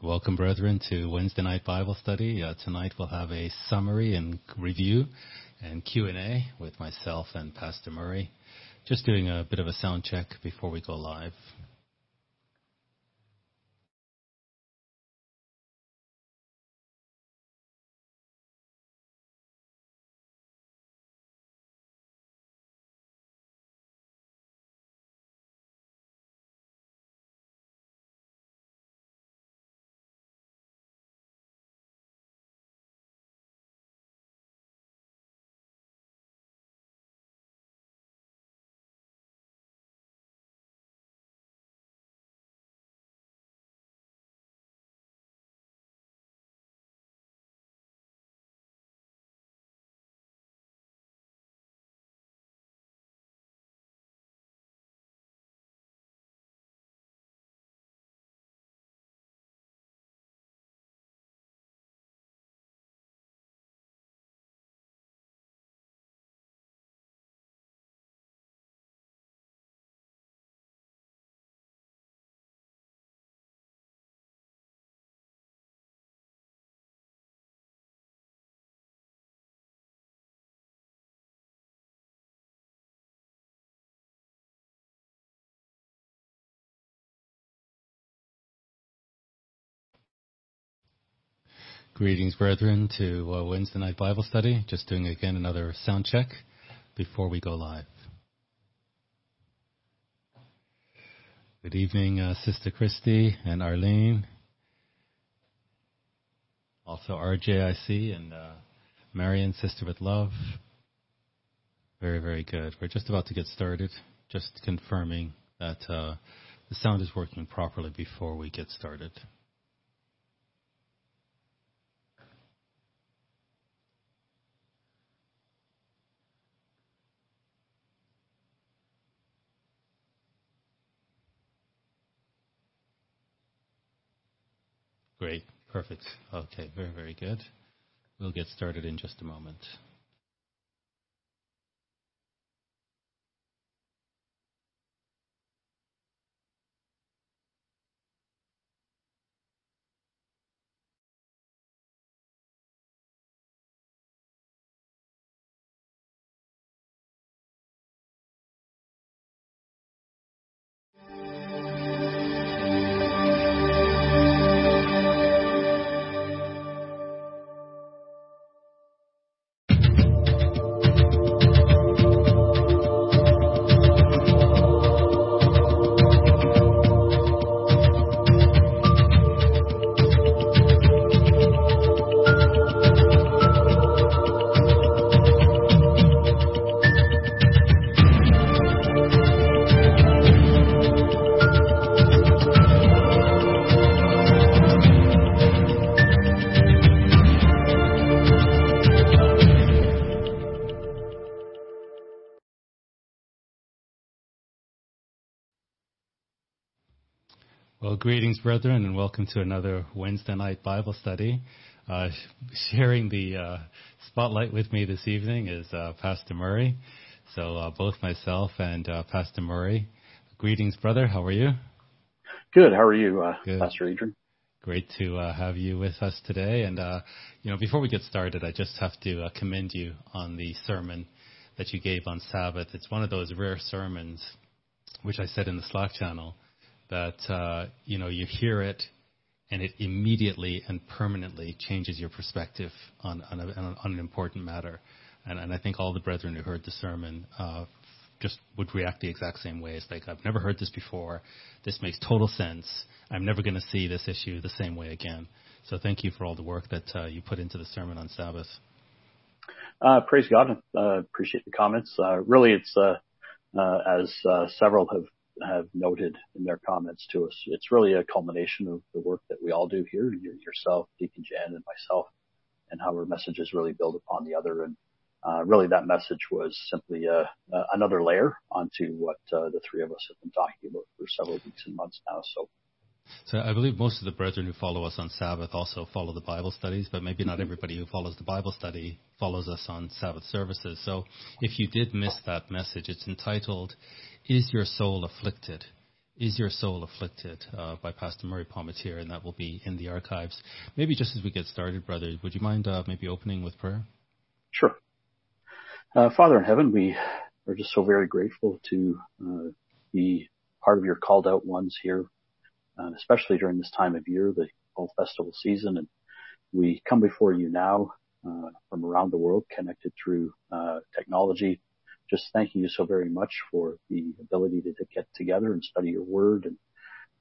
Welcome, brethren, to Wednesday night Bible study. Uh, tonight we'll have a summary and review and Q&A with myself and Pastor Murray. Just doing a bit of a sound check before we go live. Greetings, brethren, to uh, Wednesday night Bible study. Just doing again another sound check before we go live. Good evening, uh, Sister Christy and Arlene. Also RJ, I see, and uh, Marion, Sister with Love. Very, very good. We're just about to get started. Just confirming that uh, the sound is working properly before we get started. Great. Perfect. Okay. Very, very good. We'll get started in just a moment. Greetings, brethren, and welcome to another Wednesday night Bible study. Uh, sharing the uh, spotlight with me this evening is uh, Pastor Murray. So uh, both myself and uh, Pastor Murray. Greetings, brother. How are you? Good. How are you, uh, Pastor Adrian? Great to have you with us today. And you know, before we get started, I just have to commend you on the sermon that you gave on Sabbath. It's one of those rare sermons, which I said in the Slack channel that uh, you know you hear it and it immediately and permanently changes your perspective on on, a, on an important matter. And, and, I think all the brethren who heard the sermon uh, just would react the exact same way. It's like I've never heard this before. This makes total sense. I'm never going to see this issue the same way again. So thank you for all the work that uh, you put into the sermon on Sabbath. Uh, praise God. Uh, appreciate the comments. Uh, really, it's uh, as several have have noted in their comments to us. It's really a culmination of the work that we all do here, yourself, Deacon Jan, and myself, and how our messages really build upon the other. And uh, really, that message was simply uh, uh, another layer onto what uh, the three of us have been talking about for several weeks and months now. So. So I believe most of the brethren who follow us on Sabbath also follow the Bible studies, but maybe not mm-hmm. everybody who follows the Bible study follows us on Sabbath services. So if you did miss that message, it's entitled is your soul afflicted? Is Your Soul Afflicted uh, by Pastor Murray Palmatier, and that will be in the archives. Maybe just as we get started, brother, would you mind uh, maybe opening with prayer? Sure. Uh, Father in heaven, we are just so very grateful to uh, be part of your called out ones here, especially during this time of year, the whole festival season. And we come before you now uh, from around the world, connected through uh, technology. Just thanking you so very much for the ability to, to get together and study your word and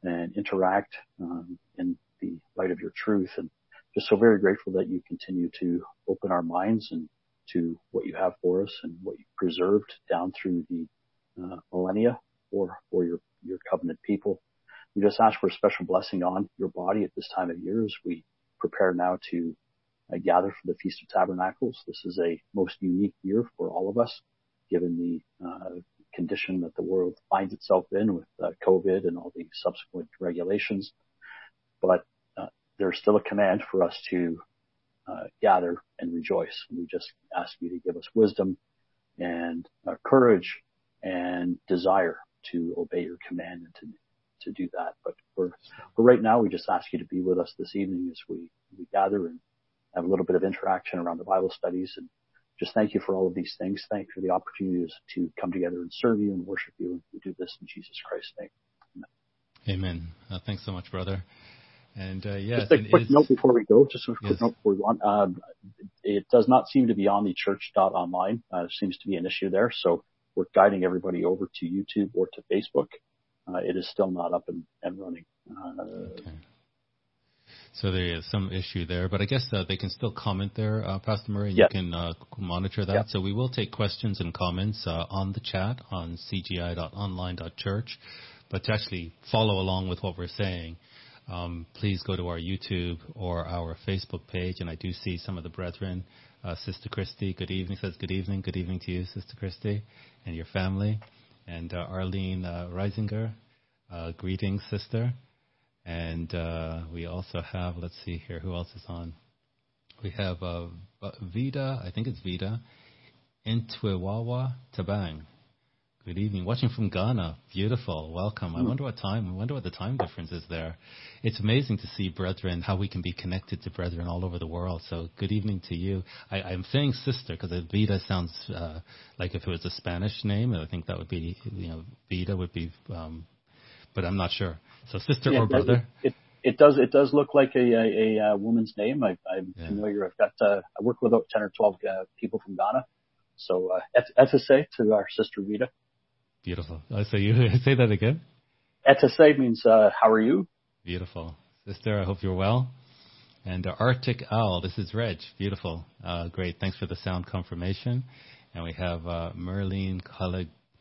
and interact um, in the light of your truth. And just so very grateful that you continue to open our minds and to what you have for us and what you've preserved down through the uh, millennia for for your your covenant people. We just ask for a special blessing on your body at this time of year as we prepare now to uh, gather for the Feast of Tabernacles. This is a most unique year for all of us, given the uh, condition that the world finds itself in with uh, COVID and all the subsequent regulations. But uh, there's still a command for us to uh, gather and rejoice. We just ask you to give us wisdom and uh, courage and desire to obey your command and to to do that. But for for right now, we just ask you to be with us this evening as we we gather and have a little bit of interaction around the Bible studies and just thank you for all of these things. Thank you for the opportunities to come together and serve you and worship you. And we do this in Jesus Christ's name. Amen. Uh, thanks so much, brother. And uh, yes, just a quick note before we go. Just a quick yes. note before we go. Uh, it does not seem to be on the church.online. Uh, there seems to be an issue there. So we're guiding everybody over to YouTube or to Facebook. Uh, it is still not up and, and running. Uh, okay. So there is some issue there, but I guess uh, they can still comment there, uh, Pastor Murray, and you can uh, monitor that. So we will take questions and comments uh, on the chat on cgi.online.church, but to actually follow along with what we're saying, um, please go to our YouTube or our Facebook page, and I do see some of the brethren. Uh, Sister Christy, good evening, says good evening, good evening to you, Sister Christy, and your family. And uh, Arlene Reisinger, greetings, sister. And uh, we also have, let's see here, who else is on? We have uh, Vida, I think it's Vida, Intwiwawa Tabang. Good evening. Watching from Ghana. Beautiful. Welcome. I wonder what time, I wonder what the time difference is there. It's amazing to see brethren, how we can be connected to brethren all over the world. So good evening to you. I, am saying sister because Vida sounds uh, like if it was a Spanish name, I think that would be, you know, Vida would be, um, but I'm not sure. So sister yeah, or brother? It, it, it, does. It does look like a a, a, a woman's name. I, I'm yeah. familiar. I've got. Uh, I work with about ten or twelve uh, people from Ghana. So uh, FSA to our sister Vida. Beautiful. I so you say that again. FSA means uh, how are you? Beautiful, sister. I hope you're well. And uh, Arctic Owl, this is Reg. Beautiful. Uh, great. Thanks for the sound confirmation. And we have uh, Merlene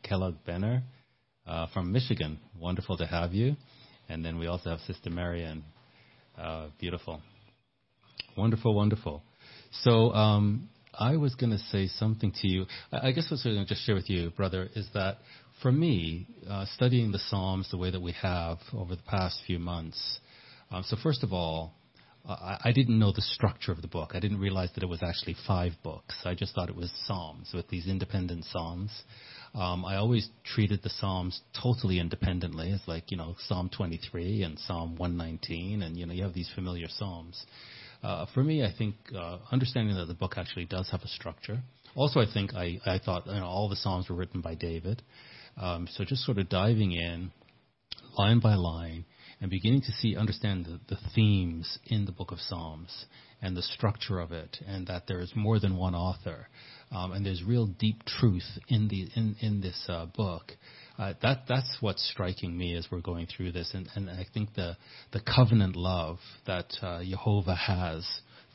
Kellogg Benner uh, from Michigan. Wonderful to have you. And then we also have Sister Marianne. Uh, beautiful. Wonderful, wonderful. So um, I was going to say something to you. I, I guess what I was going to just share with you, brother, is that for me, uh, studying the Psalms the way that we have over the past few months, um, so first of all, I didn't know the structure of the book. I didn't realize that it was actually five books. I just thought it was Psalms with these independent Psalms. Um, I always treated the Psalms totally independently. It's like, you know, Psalm 23 and Psalm 119, and, you know, you have these familiar Psalms. Uh, for me, I think uh, understanding that the book actually does have a structure. Also, I think I, I thought you know, all the Psalms were written by David. Um, so just sort of diving in line by line and beginning to see, understand the, the themes in the book of Psalms and the structure of it, and that there is more than one author, um, and there's real deep truth in the in in this uh, book. Uh, that that's what's striking me as we're going through this, and, and I think the the covenant love that uh, Jehovah has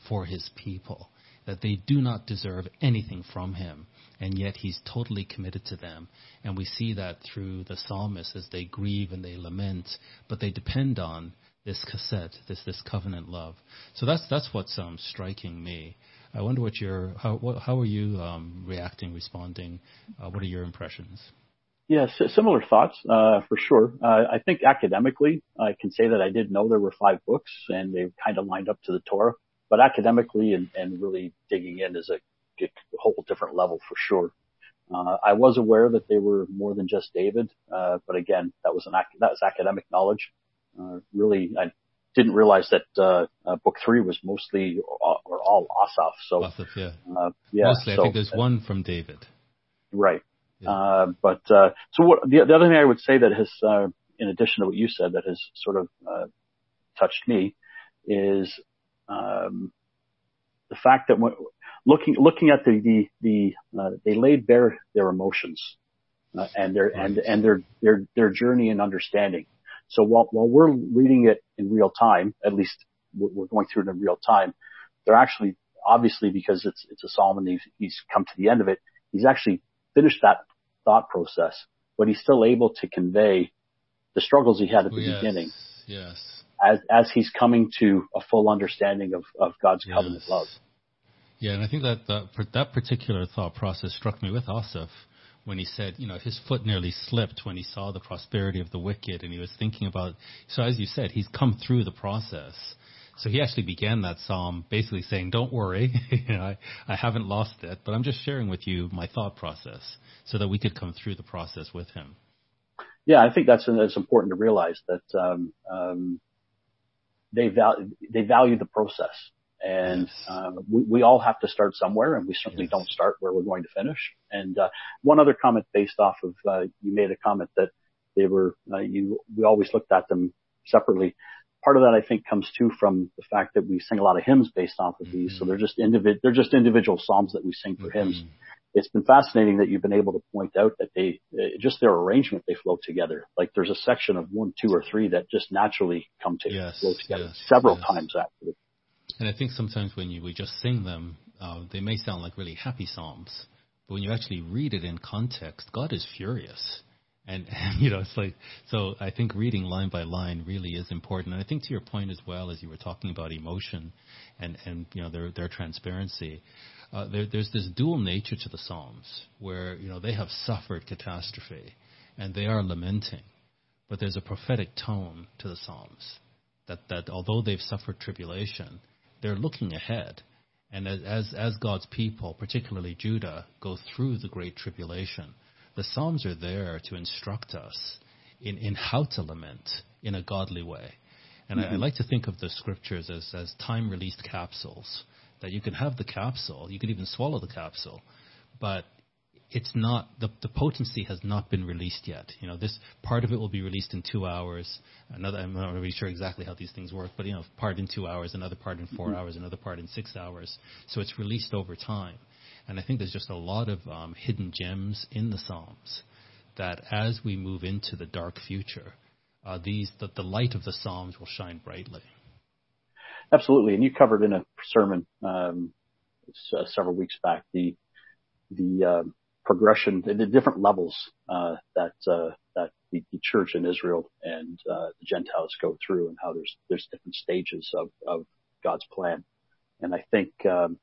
for His people, that they do not deserve anything from Him, and yet He's totally committed to them, and we see that through the psalmists as they grieve and they lament, but they depend on this chesed, this this covenant love. So that's that's what's um, striking me. I wonder what your how what, how are you um, reacting, responding? Uh, what are your impressions? Yeah, similar thoughts uh, for sure. Uh, I think academically, I can say that I did know there were five books, and they kind of lined up to the Torah. But academically and, and really digging in is a, a whole different level for sure. Uh, I was aware that they were more than just David, uh, but again, that was an ac- that was academic knowledge. Uh, really, I didn't realize that uh, uh, book three was mostly or, or all Asaph. So, Asaph, yeah, uh, yeah. Mostly, so, I think there's one from David. Right. Yeah. Uh, but uh, so what? The, the other thing I would say that has, uh, in addition to what you said, that has sort of uh, touched me, is um, the fact that when, looking looking at the the, the uh, they laid bare their emotions uh, and their and and their their their journey and understanding. So while while we're reading it in real time, at least we're going through it in real time, they're actually obviously because it's it's a psalm and he's, he's come to the end of it, he's actually finished that thought process, but he's still able to convey the struggles he had at the yes, beginning. Yes. As as he's coming to a full understanding of of God's yes. covenant love. Yeah, and I think that that, that particular thought process struck me with Asaph when he said, you know, his foot nearly slipped when he saw the prosperity of the wicked, and he was thinking about. So as you said, he's come through the process. So he actually began that psalm basically saying, "Don't worry, you know, I, I haven't lost it, but I'm just sharing with you my thought process, so that we could come through the process with him." Yeah, I think that's that's important to realize that um, um, they value they value the process. And uh, we, we all have to start somewhere, and we certainly yes. don't start where we're going to finish. And uh, one other comment based off of uh, you made a comment that they were uh, you we always looked at them separately. Part of that I think comes too from the fact that we sing a lot of hymns based off of these, mm-hmm. so they're just individ they're just individual psalms that we sing for mm-hmm. hymns. It's been fascinating that you've been able to point out that they just their arrangement they flow together. Like there's a section of one, two, or three that just naturally come to yes, flow together yes, several yes. times actually. And I think sometimes when you we just sing them, uh, they may sound like really happy psalms, but when you actually read it in context, God is furious. And, and you know, it's like so. I think reading line by line really is important. And I think to your point as well, as you were talking about emotion, and and you know their their transparency, uh, there, there's this dual nature to the Psalms where you know they have suffered catastrophe, and they are lamenting, but there's a prophetic tone to the Psalms that that although they've suffered tribulation, they're looking ahead. And as, as, as God's people, particularly Judah, go through the great tribulation, the Psalms are there to instruct us in, in how to lament in a godly way. And mm-hmm. I, I, like to think of the scriptures as, as time released capsules, that you can have the capsule, you can even swallow the capsule, but it's not the the potency has not been released yet. You know, this part of it will be released in two hours. Another, I'm not really sure exactly how these things work, but you know, part in two hours, another part in 4 mm-hmm. hours, another part in six hours. So it's released over time, and I think there's just a lot of um, hidden gems in the Psalms that, as we move into the dark future, uh, these the, the light of the Psalms will shine brightly. Absolutely, and you covered in a sermon um, uh, several weeks back the the um, progression, the different levels uh, that uh, that the, church in Israel and uh, the Gentiles go through, and how there's there's different stages of of God's plan. And I think, um,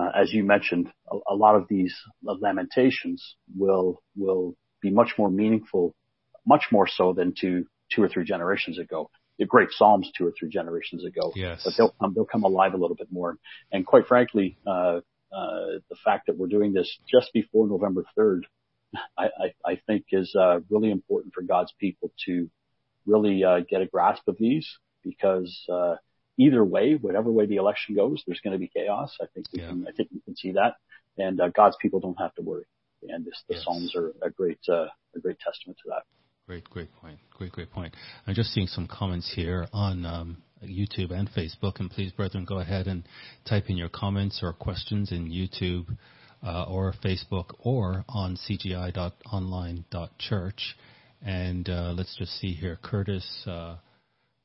uh, as you mentioned, a, a, lot of these lamentations will will be much more meaningful, much more so than to two or three generations ago. The great psalms two or three generations ago, yes. but they'll come they'll come alive a little bit more. And quite frankly, the fact that we're doing this just before November 3rd, I, I, I think is uh, really important for God's people to really uh, get a grasp of these because uh, either way, whatever way the election goes, there's going to be chaos. I think we yeah. can, I think we can see that, and uh, God's people don't have to worry. And this, the yes. Psalms are a great, uh, a great testament to that. Great, great point. Great, great point. I'm just seeing some comments here on um, YouTube and Facebook, and please, brethren, go ahead and type in your comments or questions in YouTube uh, or Facebook or on cgi.online.church. And uh, let's just see here. Curtis uh,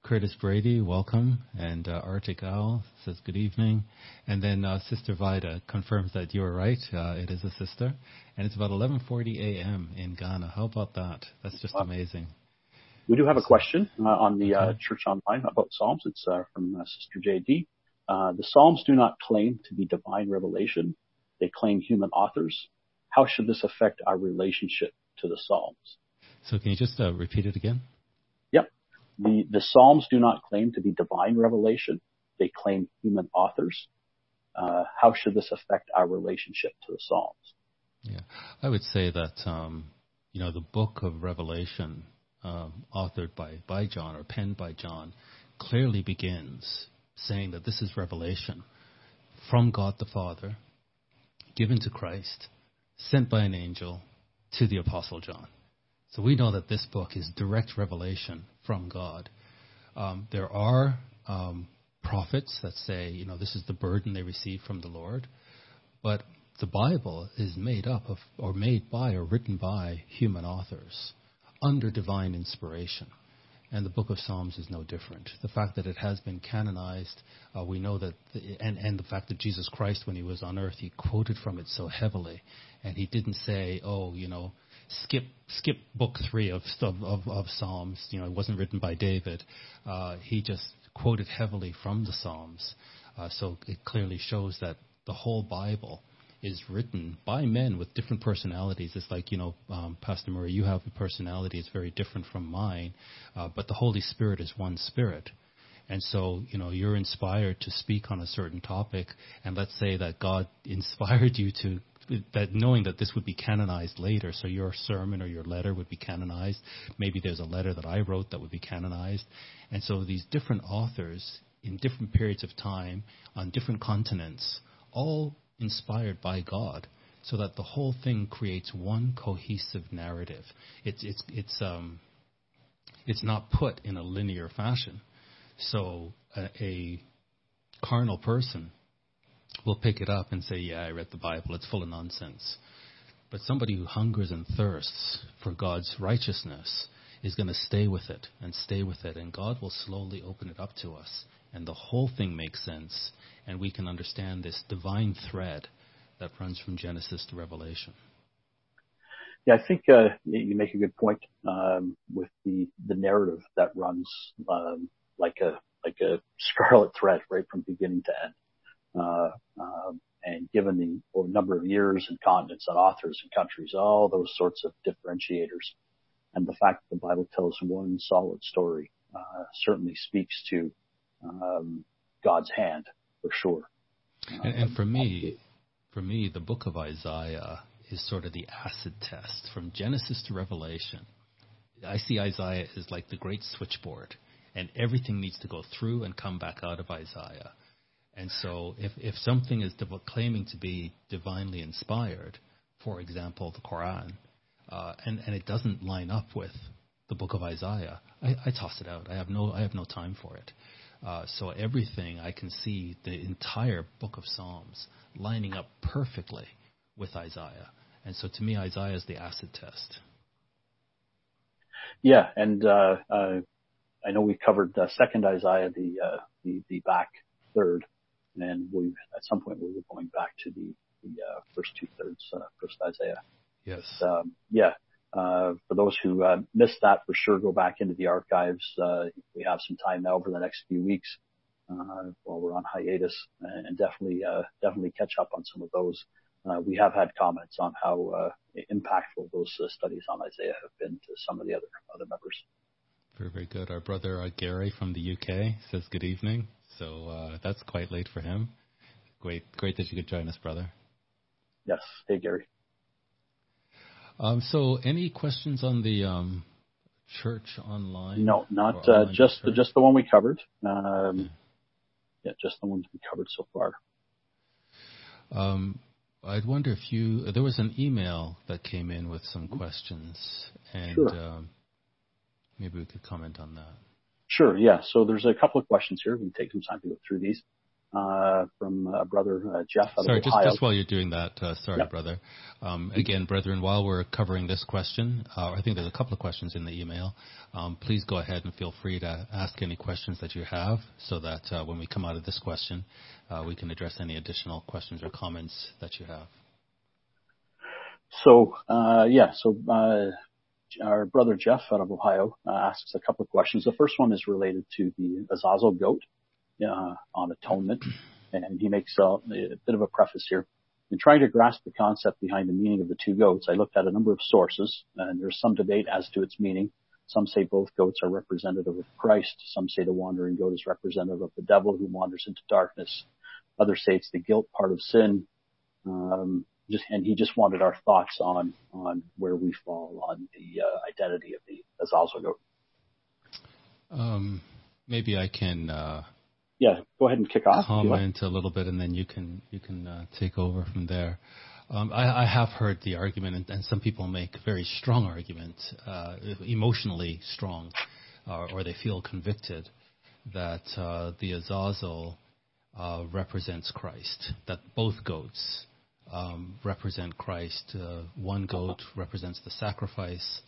Curtis Brady, welcome, and uh, Arctic Owl says good evening, and then uh, Sister Vida confirms that you are right. Uh, it is a sister, and it's about 11:40 a.m. in Ghana. How about that? That's just amazing. We do have a question uh, on the uh, Church Online about Psalms. It's uh, from Sister JD. the Psalms do not claim to be divine revelation; they claim human authors. How should this affect our relationship to the Psalms? So, can you just repeat it again? Yep. The, the Psalms do not claim to be divine revelation. They claim human authors. Uh, how should this affect our relationship to the Psalms? Yeah, I would say that um, you know the book of Revelation, um, authored by by John or penned by John, clearly begins saying that this is revelation from God the Father, given to Christ, sent by an angel to the Apostle John. So we know that this book is direct revelation from God. Um, there are um, prophets that say, you know, this is the burden they receive from the Lord, but the Bible is made up of, or made by, or written by human authors under divine inspiration. And the book of Psalms is no different. The fact that it has been canonized, uh, we know that, the, and, and the fact that Jesus Christ, when he was on earth, he quoted from it so heavily. And he didn't say, oh, you know, skip skip book three of of, of, of Psalms. You know, it wasn't written by David. Uh, he just quoted heavily from the Psalms. Uh, so it clearly shows that the whole Bible is written by men with different personalities. It's like, you know, um, Pastor Murray, you have a personality that's very different from mine, uh, but the Holy Spirit is one spirit. And so, you know, you're inspired to speak on a certain topic, and let's say that God inspired you to that knowing that this would be canonized later, so your sermon or your letter would be canonized. Maybe there's a letter that I wrote that would be canonized. And so these different authors in different periods of time on different continents, all inspired by God, so that the whole thing creates one cohesive narrative. It's it's it's um it's not put in a linear fashion. So a, a carnal person will pick it up and say, Yeah, I read the Bible, it's full of nonsense. But somebody who hungers and thirsts for God's righteousness is going to stay with it and stay with it, and God will slowly open it up to us. And the whole thing makes sense, and we can understand this divine thread that runs from Genesis to Revelation. Yeah, I think uh, you make a good point um, with the the narrative that runs um, like a like a scarlet thread right from beginning to end. Uh, um, and given the number of years and continents and authors and countries, all those sorts of differentiators, and the fact that the Bible tells one solid story uh, certainly speaks to um, God's hand for sure. And, and for me, for me, the book of Isaiah is sort of the acid test from Genesis to Revelation. I see Isaiah as like the great switchboard, and everything needs to go through and come back out of Isaiah. And so, if, if something is claiming to be divinely inspired, for example, the Quran, uh, and, and it doesn't line up with the book of Isaiah, I, I toss it out. I have no, I have no time for it. Uh, so everything I can see the entire book of Psalms lining up perfectly with Isaiah. And so to me, Isaiah is the acid test. Yeah, and uh, uh, I know we covered the second Isaiah, the uh, the, the back third, and we at some point we were going back to the the uh, first two thirds, uh, first Isaiah. Yes. Um, yeah. Uh, for those who uh, missed that, for sure, go back into the archives. Uh, we have some time now over the next few weeks uh, while we're on hiatus, and definitely uh, definitely catch up on some of those. Uh, we have had comments on how uh, impactful those uh, studies on Isaiah have been to some of the other other members. Very very good. Our brother uh, Gary from the UK says good evening. So uh, that's quite late for him. Great, great that you could join us, brother. Yes. Hey, Gary. Um, so, any questions on the um, church online? No, not uh, just the, just the one we covered. Um, yeah, just the ones we covered so far. Um, I'd wonder if you there was an email that came in with some questions, and sure. um, maybe we could comment on that. Sure. Yeah. So there's a couple of questions here. We can take some time to go through these. Uh, from uh, brother uh, Jeff out sorry, of Ohio. Just, just while you're doing that, uh, sorry, yep. brother. Um, again, brethren, while we're covering this question, uh, I think there's a couple of questions in the email. Um, please go ahead and feel free to ask any questions that you have, so that uh, when we come out of this question, we can address any additional questions or comments that you have. So, yeah. So our brother Jeff out of Ohio uh, asks a couple of questions. The first one is related to the Azazel goat uh, on atonement, and he makes a, a, bit of a preface here. In trying to grasp the concept behind the meaning of the two goats, I looked at a number of sources, and there's some debate as to its meaning. Some say both goats are representative of Christ. Some say the wandering goat is representative of the devil who wanders into darkness. Others say it's the guilt part of sin. Um, just and he just wanted our thoughts on on where we fall on the uh, identity of the Azazel goat. Um, maybe I can. Uh, yeah, go ahead and kick off. Comment a little bit, and then you can you can uh, take over from there. Um, I, I, have heard the argument, and, and, some people make very strong argument, uh, emotionally strong, uh, or they feel convicted that uh, the Azazel uh, represents Christ. That both goats um, represent Christ. Uh, one goat represents the sacrifice.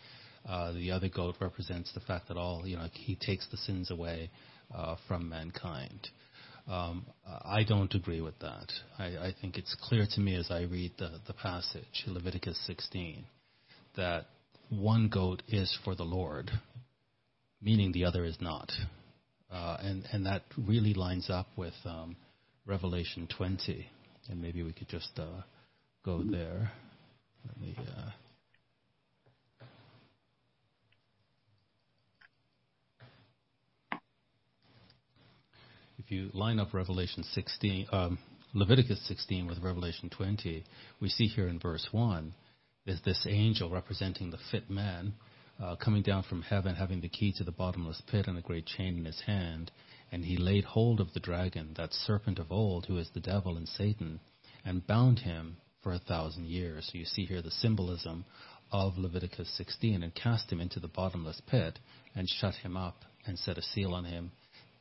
Uh, the other goat represents the fact that all you know he takes the sins away uh, from mankind. Um, I don't agree with that. I, I, think it's clear to me as I read the, the passage, Leviticus 16, that one goat is for the Lord, meaning the other is not. Uh, and, and that really lines up with um, Revelation 20. And maybe we could just uh, go there. Let me. Uh, if you line up Revelation 16, um, Leviticus 16 with Revelation 20, we see here in verse 1 there's this angel representing the fit man uh, coming down from heaven, having the key to the bottomless pit and a great chain in his hand. And he laid hold of the dragon, that serpent of old, who is the devil and Satan, and bound him for a thousand years. So you see here the symbolism of Leviticus 16, and cast him into the bottomless pit, and shut him up, and set a seal on him,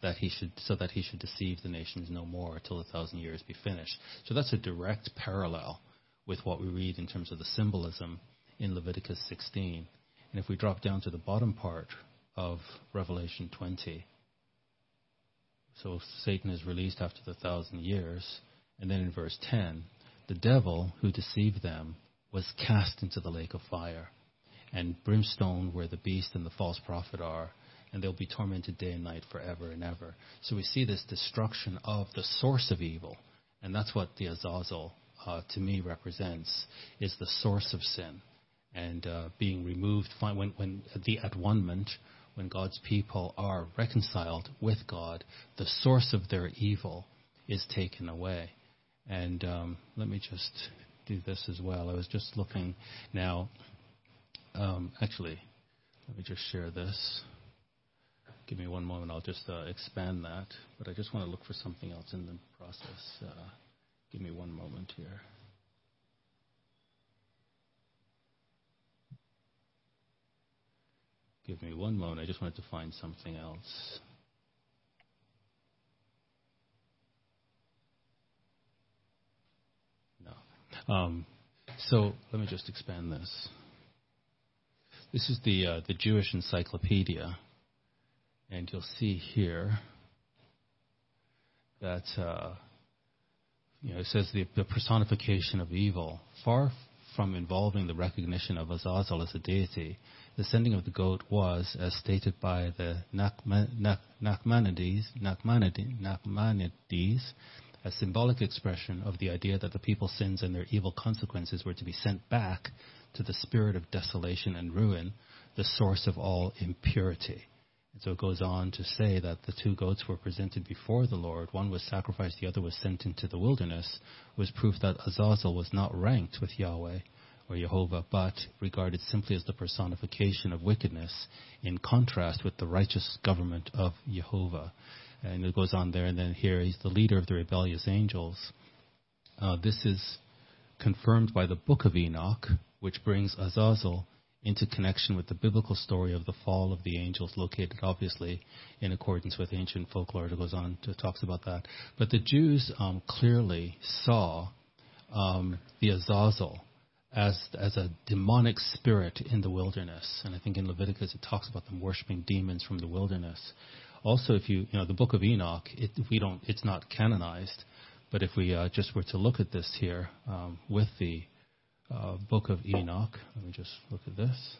that he should so that he should deceive the nations no more till a thousand years be finished. So that's a direct parallel with what we read in terms of the symbolism in Leviticus 16. And if we drop down to the bottom part of Revelation 20, so Satan is released after the thousand years, and then in verse 10, the devil who deceived them was cast into the lake of fire and brimstone where the beast and the false prophet are, and they'll be tormented day and night forever and ever. So we see this destruction of the source of evil, and that's what the Azazel uh, to me represents, is the source of sin and uh, being removed when, when the at one moment when God's people are reconciled with God, the source of their evil is taken away. And um, let me just do this as well. I was just looking now. Um, actually, let me just share this. Give me one moment. I'll just uh, expand that. But I just want to look for something else in the process. Uh, give me one moment here. Give me one moment. I just wanted to find something else. No. Um, so let me just expand this. This is the uh, the Jewish Encyclopedia, and you'll see here that uh, you know it says the, the personification of evil, far from involving the recognition of Azazel as a deity, the sending of the goat was, as stated by the Nachmanides, Nachmanides, a symbolic expression of the idea that the people's sins and their evil consequences were to be sent back to the spirit of desolation and ruin, the source of all impurity. And so it goes on to say that the two goats were presented before the Lord. One was sacrificed, the other was sent into the wilderness, was proof that Azazel was not ranked with Yahweh or Jehovah, but regarded simply as the personification of wickedness in contrast with the righteous government of Jehovah. And it goes on there, and then here he's the leader of the rebellious angels. Uh, this is confirmed by the book of Enoch, which brings Azazel into connection with the biblical story of the fall of the angels, located obviously in accordance with ancient folklore. It goes on to talks about that. But the Jews um, clearly saw um, the Azazel as as a demonic spirit in the wilderness, and I think in Leviticus it talks about them worshiping demons from the wilderness. Also, if you you know the book of Enoch, it, we don't it's not canonized, but if we uh, just were to look at this here um, with the uh, book of Enoch. Let me just look at this.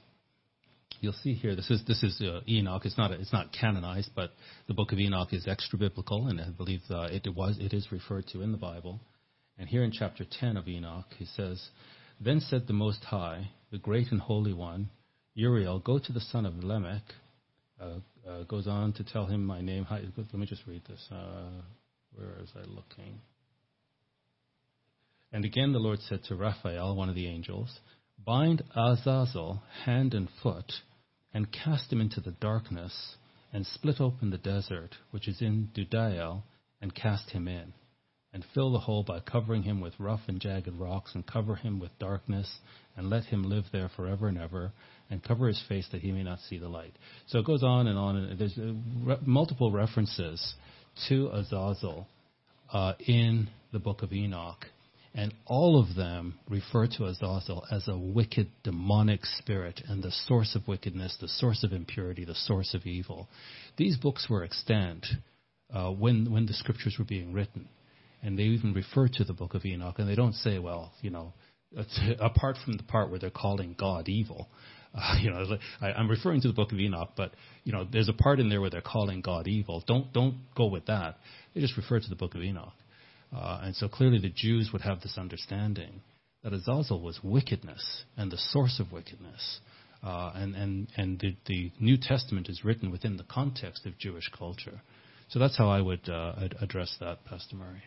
You'll see here. This is this is uh, Enoch. It's not a, it's not canonized, but the book of Enoch is extra biblical, and I believe uh, it was it is referred to in the Bible. And here in chapter 10 of Enoch, he says, "Then said the Most High, the Great and Holy One, Uriel, go to the son of Lamech." Uh, uh, goes on to tell him my name. Let me just read this. Uh, where is I looking? And again the Lord said to Raphael, one of the angels, Bind Azazel hand and foot, and cast him into the darkness, and split open the desert which is in Dudael, and cast him in. And fill the hole by covering him with rough and jagged rocks, and cover him with darkness, and let him live there forever and ever, and cover his face that he may not see the light. So it goes on and on, and there's uh, multiple references to Azazel uh, in the book of Enoch. And all of them refer to Azazel as a wicked demonic spirit and the source of wickedness, the source of impurity, the source of evil. These books were extant uh, when, when the scriptures were being written. And they even refer to the book of Enoch, and they don't say, well, you know, apart from the part where they're calling God evil. Uh, you know, I, I'm referring to the book of Enoch, but you know, there's a part in there where they're calling God evil. Don't don't go with that. They just refer to the book of Enoch. Uh, and so clearly the Jews would have this understanding that Azazel was wickedness and the source of wickedness. Uh, and and, and the, the, New Testament is written within the context of Jewish culture. So that's how I would uh, address that, Pastor Murray.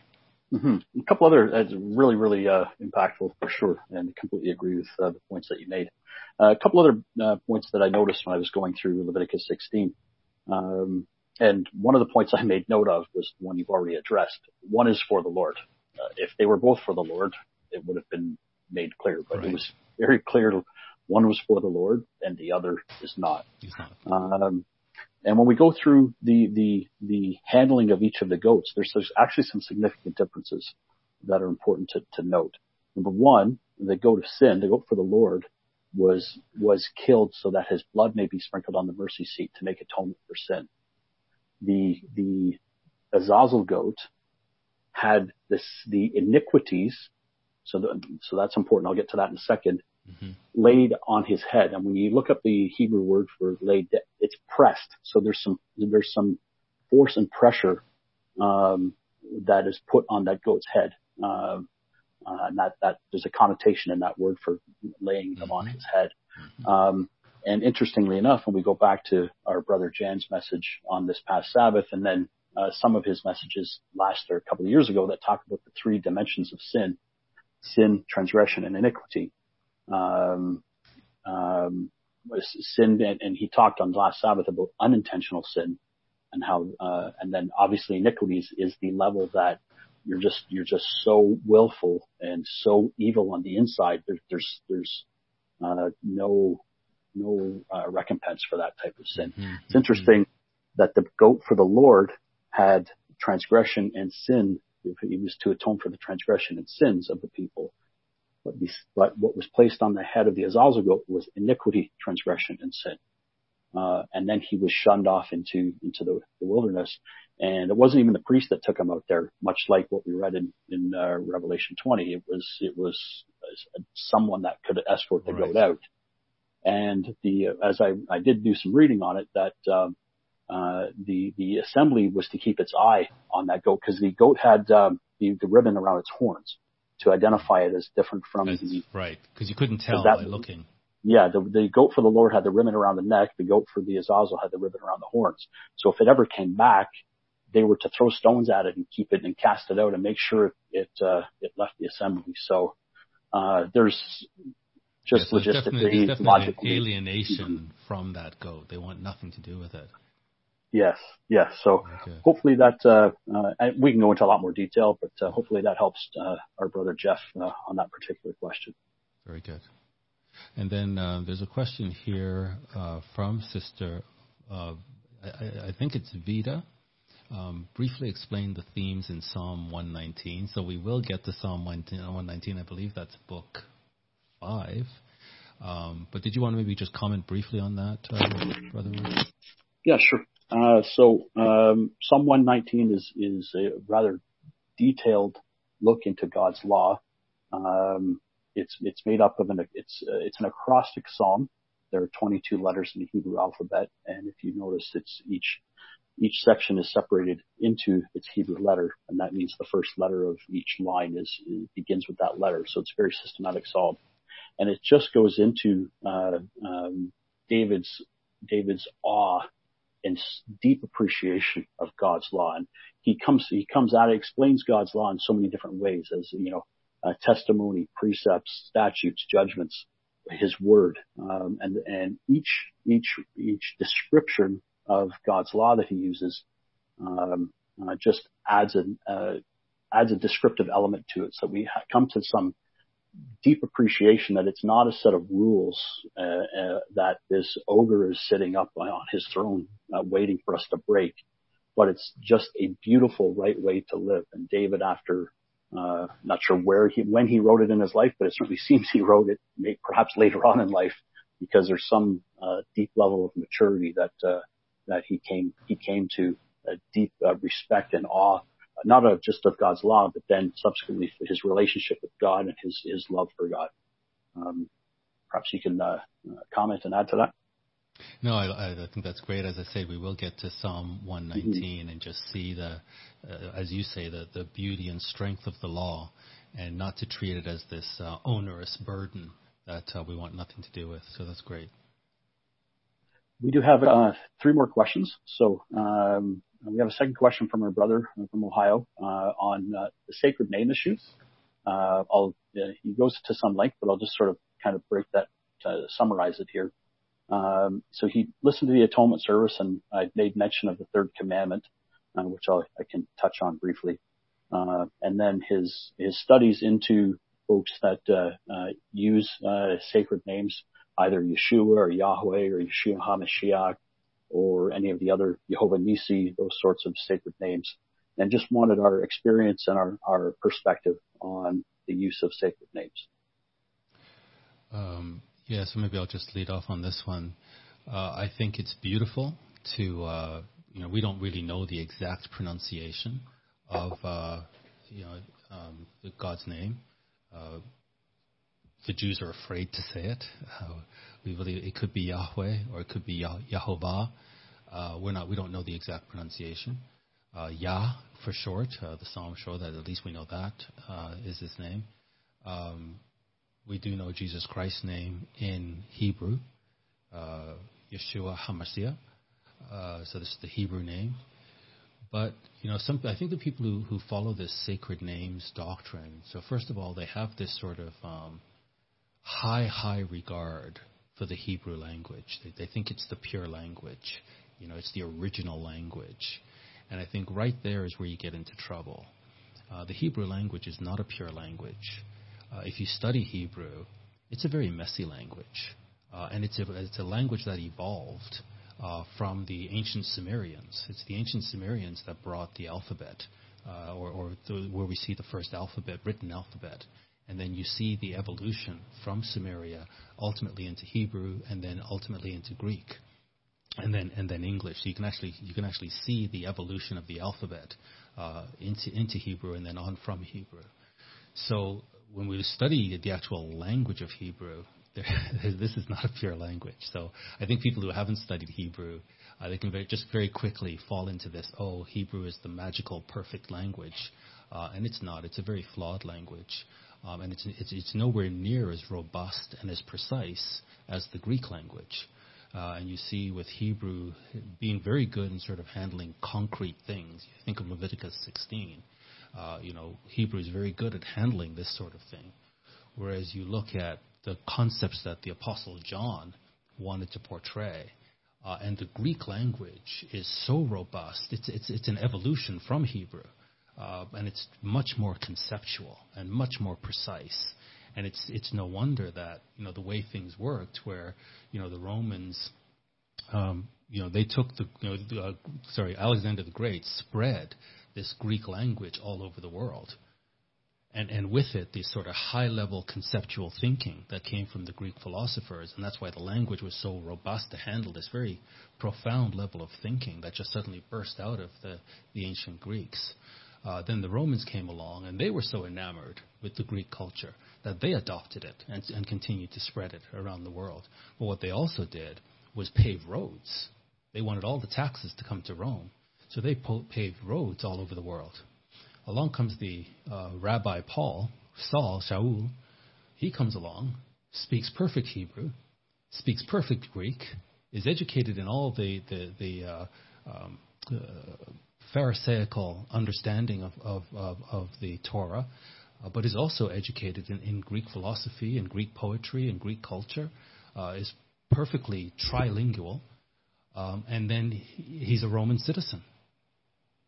Mm-hmm. A couple other uh, really, really uh, impactful for sure, and completely agree with uh, the points that you made. a couple other points that I noticed when I was going through Leviticus 16. Um, and one of the points I made note of was the one you've already addressed. One is for the Lord. Uh, if they were both for the Lord, it would have been made clear, but right. it was very clear one was for the Lord and the other is not. not. Um, and when we go through the, the, the handling of each of the goats, there's, there's actually some significant differences that are important to, to note. Number one, the goat of sin, the goat for the Lord, was, was killed so that his blood may be sprinkled on the mercy seat to make atonement for sin the the Azazel goat had this the iniquities. So the, so that's important. I'll get to that in a 2nd mm-hmm. Laid on his head, and when you look up the Hebrew word for laid, it's pressed. So there's some there's some force and pressure um, that is put on that goat's head. Uh, uh, and that, that there's a connotation in that word for laying them mm-hmm. on his head. Mm-hmm. Um, and interestingly enough, when we go back to our brother Jan's message on this past Sabbath, and then uh, some of his messages last or a couple of years ago that talk about the three dimensions of sin: sin, transgression, and iniquity. Um, um, sin, and, and, he talked on last Sabbath about unintentional sin, and how, uh, and then obviously iniquity is, is the level that you're just you're just so willful and so evil on the inside. There, there's there's uh, no no uh, recompense for that type of sin. Mm-hmm. It's interesting that the goat for the Lord had transgression and sin. He was to atone for the transgression and sins of the people. But, but what was placed on the head of the Azazel goat was iniquity, transgression, and sin. Uh, and then he was shunned off into into the, the, wilderness. And it wasn't even the priest that took him out there, much like what we read in in uh, Revelation 20. It was it was someone that could escort the right. goat out. And the, as I, I did do some reading on it, that, um, uh, the, the assembly was to keep its eye on that goat because the goat had, um, the, the ribbon around its horns to identify it as different from That's the, right. Cause you couldn't tell that, by looking. Yeah, the, the goat for the Lord had the ribbon around the neck. The goat for the Azazel had the ribbon around the horns. So if it ever came back, they were to throw stones at it and keep it and cast it out and make sure it, uh, it left the assembly. So, uh, there's just yes, logistically, definitely, logically. alienation from that goat. They want nothing to do with it. Yes, yes. So okay. hopefully that uh, uh, we can go into a lot more detail, but uh, hopefully that helps uh, our brother Jeff uh, on that particular question. Very good. And then uh, there's a question here from Sister. I, I, think it's Vida. Um, briefly explain the themes in Psalm 119. So we will get to Psalm 119. I believe that's book five. Um, but did you want to maybe just comment briefly on that, uh, Brother? Yeah, sure. Uh, so um, Psalm 119 is is a rather detailed look into God's law. Um, it's it's made up of an it's uh, it's an acrostic psalm. There are 22 letters in the Hebrew alphabet, and if you notice, it's each each section is separated into its Hebrew letter, and that means the first letter of each line is, begins with that letter. So it's a very systematic psalm and it just goes into uh, um, David's David's awe and deep appreciation of God's law. And he comes he comes out, and explains God's law in so many different ways. As you know, uh, testimony, precepts, statutes, judgments, His Word, um, and and each each each description of God's law that He uses um, uh, just adds a uh, adds a descriptive element to it. So we come to some deep appreciation that it's not a set of rules uh, uh, that this ogre is sitting up on his throne uh, waiting for us to break, but it's just a beautiful right way to live. And David, after uh, not sure where he when he wrote it in his life, but it certainly seems he wrote it maybe, perhaps later on in life because there's some uh, deep level of maturity that uh, that he came he came to a deep respect and awe not of just of God's law, but then subsequently his relationship with God and his his love for God. Um, perhaps you can uh, uh, comment and add to that. No, I, I, think that's great. As I said, we will get to Psalm 119 mm-hmm. and just see the, uh, as you say, the, the beauty and strength of the law, and not to treat it as this uh, onerous burden that uh, we want nothing to do with. So that's great. We do have uh, three more questions. So um, we have a second question from our brother from Ohio uh, on uh, the sacred name issues. Uh, I'll, he goes to some length, but I'll just sort of kind of break that, to summarize it here. Um, so he listened to the atonement service, and I made mention of the third commandment, uh, which I can touch on briefly. Uh, and then his his studies into folks that uh, use sacred names, either Yeshua or Yahweh or Yeshua HaMashiach, or any of the other Jehovah Nisi, those sorts of sacred names, and just wanted our experience and our, our perspective on the use of sacred names. Um, yeah, so maybe I'll just lead off on this one. Uh, I think it's beautiful to, uh, you know, we don't really know the exact pronunciation of, uh, you know, um, God's name. The Jews are afraid to say it. Uh, we believe it could be Yahweh or it could be Yah- Yehovah. Uh, we're not. We don't know the exact pronunciation. Uh, Yah for short. Uh, the Psalms show that at least we know that uh, is his name. Um, we do know Jesus Christ's name in Hebrew, uh, Yeshua Hamashiach. Uh, so this is the Hebrew name. But you know, some I think the people who, who follow this sacred names doctrine. So first of all, they have this sort of um, high, high regard for the Hebrew language. They, they think it's the pure language. You know, it's the original language. And I think right there is where you get into trouble. Uh, the Hebrew language is not a pure language. Uh, if you study Hebrew, it's a very messy language. Uh, and it's a, it's a language that evolved uh, from the ancient Sumerians. It's the ancient Sumerians that brought the alphabet, uh, or, or the, where we see the first alphabet, written alphabet and then you see the evolution from Sumeria ultimately into Hebrew and then ultimately into Greek and then and then English. So you can actually you can actually see the evolution of the alphabet uh, into into Hebrew and then on from Hebrew. So when we study the actual language of Hebrew, this is not a pure language. So I think people who haven't studied Hebrew, uh, they can very, just very quickly fall into this. Oh, Hebrew is the magical, perfect language, uh, and it's not. It's a very flawed language. Um, and it's, it's, it's, nowhere near as robust and as precise as the Greek language. Uh, and you see with Hebrew being very good in sort of handling concrete things. You think of Leviticus 16. Uh, you know, Hebrew is very good at handling this sort of thing. Whereas you look at the concepts that the Apostle John wanted to portray, uh, and the Greek language is so robust. It's, it's, it's an evolution from Hebrew uh, and it's much more conceptual and much more precise. And it's it's no wonder that you know the way things worked, where you know the Romans, um, you know they took the, you know, the, uh, sorry Alexander the Great spread this Greek language all over the world, and and with it this sort of high level conceptual thinking that came from the Greek philosophers, and that's why the language was so robust to handle this very profound level of thinking that just suddenly burst out of the the ancient Greeks. Uh, then the Romans came along, and they were so enamored with the Greek culture that they adopted it and, and continued to spread it around the world. But what they also did was pave roads. They wanted all the taxes to come to Rome, so they po- paved roads all over the world. Along comes the uh, Rabbi Paul, Saul, Shaul. He comes along, speaks perfect Hebrew, speaks perfect Greek, is educated in all the the, the uh, um, uh, Pharisaical understanding of, of, of, of the Torah, uh, but is also educated in, in, Greek philosophy and Greek poetry and Greek culture, uh, is perfectly trilingual, um, and then he's a Roman citizen.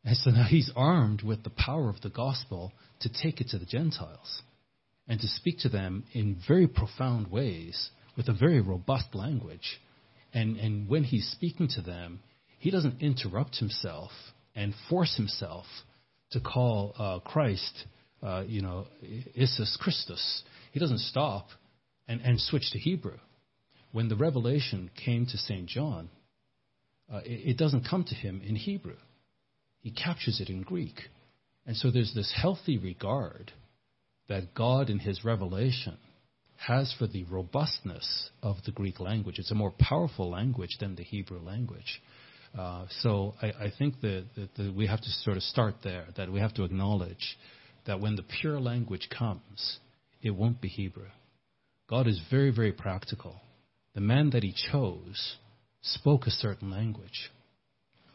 And so now he's armed with the power of the gospel to take it to the Gentiles and to speak to them in very profound ways with a very robust language. And, and when he's speaking to them, he doesn't interrupt himself and force himself to call uh, Christ, uh, you know, Isus Christus. He doesn't stop and, and switch to Hebrew. When the revelation came to St. John, uh, it, it doesn't come to him in Hebrew. He captures it in Greek. And so there's this healthy regard that God in his revelation has for the robustness of the Greek language. It's a more powerful language than the Hebrew language. Uh, so I, I think that, that, that, we have to sort of start there, that we have to acknowledge that when the pure language comes, it won't be Hebrew. God is very, very practical. The man that he chose spoke a certain language.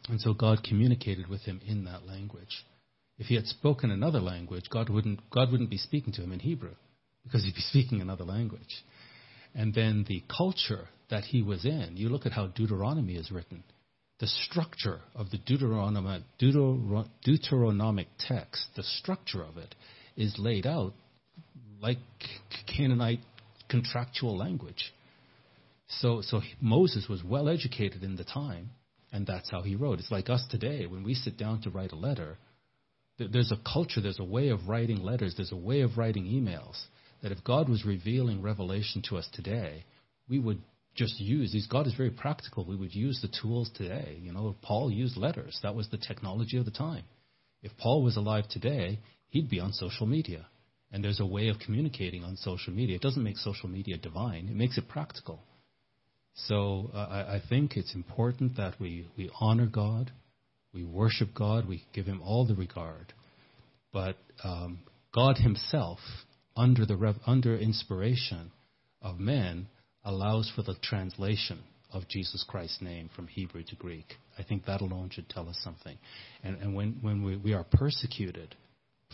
And so God communicated with him in that language. If he had spoken another language, God wouldn't, God wouldn't be speaking to him in Hebrew because he'd be speaking another language. And then the culture that he was in, you look at how Deuteronomy is written. The structure of the Deuteronomic, Deuteronomic text, the structure of it, is laid out like Canaanite contractual language. So, so Moses was well educated in the time, and that's how he wrote. It's like us today. When we sit down to write a letter, there's a culture, there's a way of writing letters, there's a way of writing emails that if God was revealing revelation to us today, we would just use these. God is very practical. We would use the tools today. You know, Paul used letters. That was the technology of the time. If Paul was alive today, he'd be on social media. And there's a way of communicating on social media. It doesn't make social media divine, it makes it practical. So uh, I, I think it's important that we, we honor God, we worship God, we give Him all the regard. But um, God Himself, under the rev- under inspiration of men, allows for the translation of Jesus Christ's name from Hebrew to Greek. I think that alone should tell us something. And, and when, when we, we are persecuted,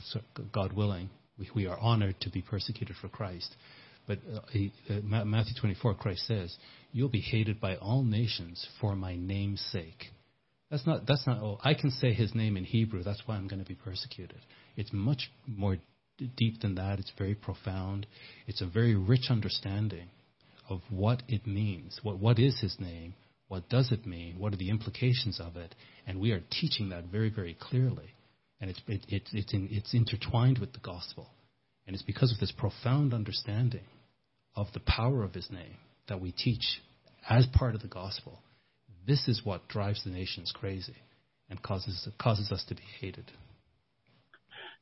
so God willing, we, we are honored to be persecuted for Christ. But uh, he, uh, Matthew 24, Christ says, "You'll be hated by all nations for my name's sake." That's not. That's not. Oh, I can say His name in Hebrew. That's why I'm going to be persecuted. It's much more deep than that. It's very profound. It's a very rich understanding of what it means. What what is His name? What does it mean? What are the implications of it? And we are teaching that very, very clearly. And it's it, it, it's in, it's intertwined with the gospel. And it's because of this profound understanding of the power of his name that we teach as part of the gospel. This is what drives the nations crazy and causes causes us to be hated.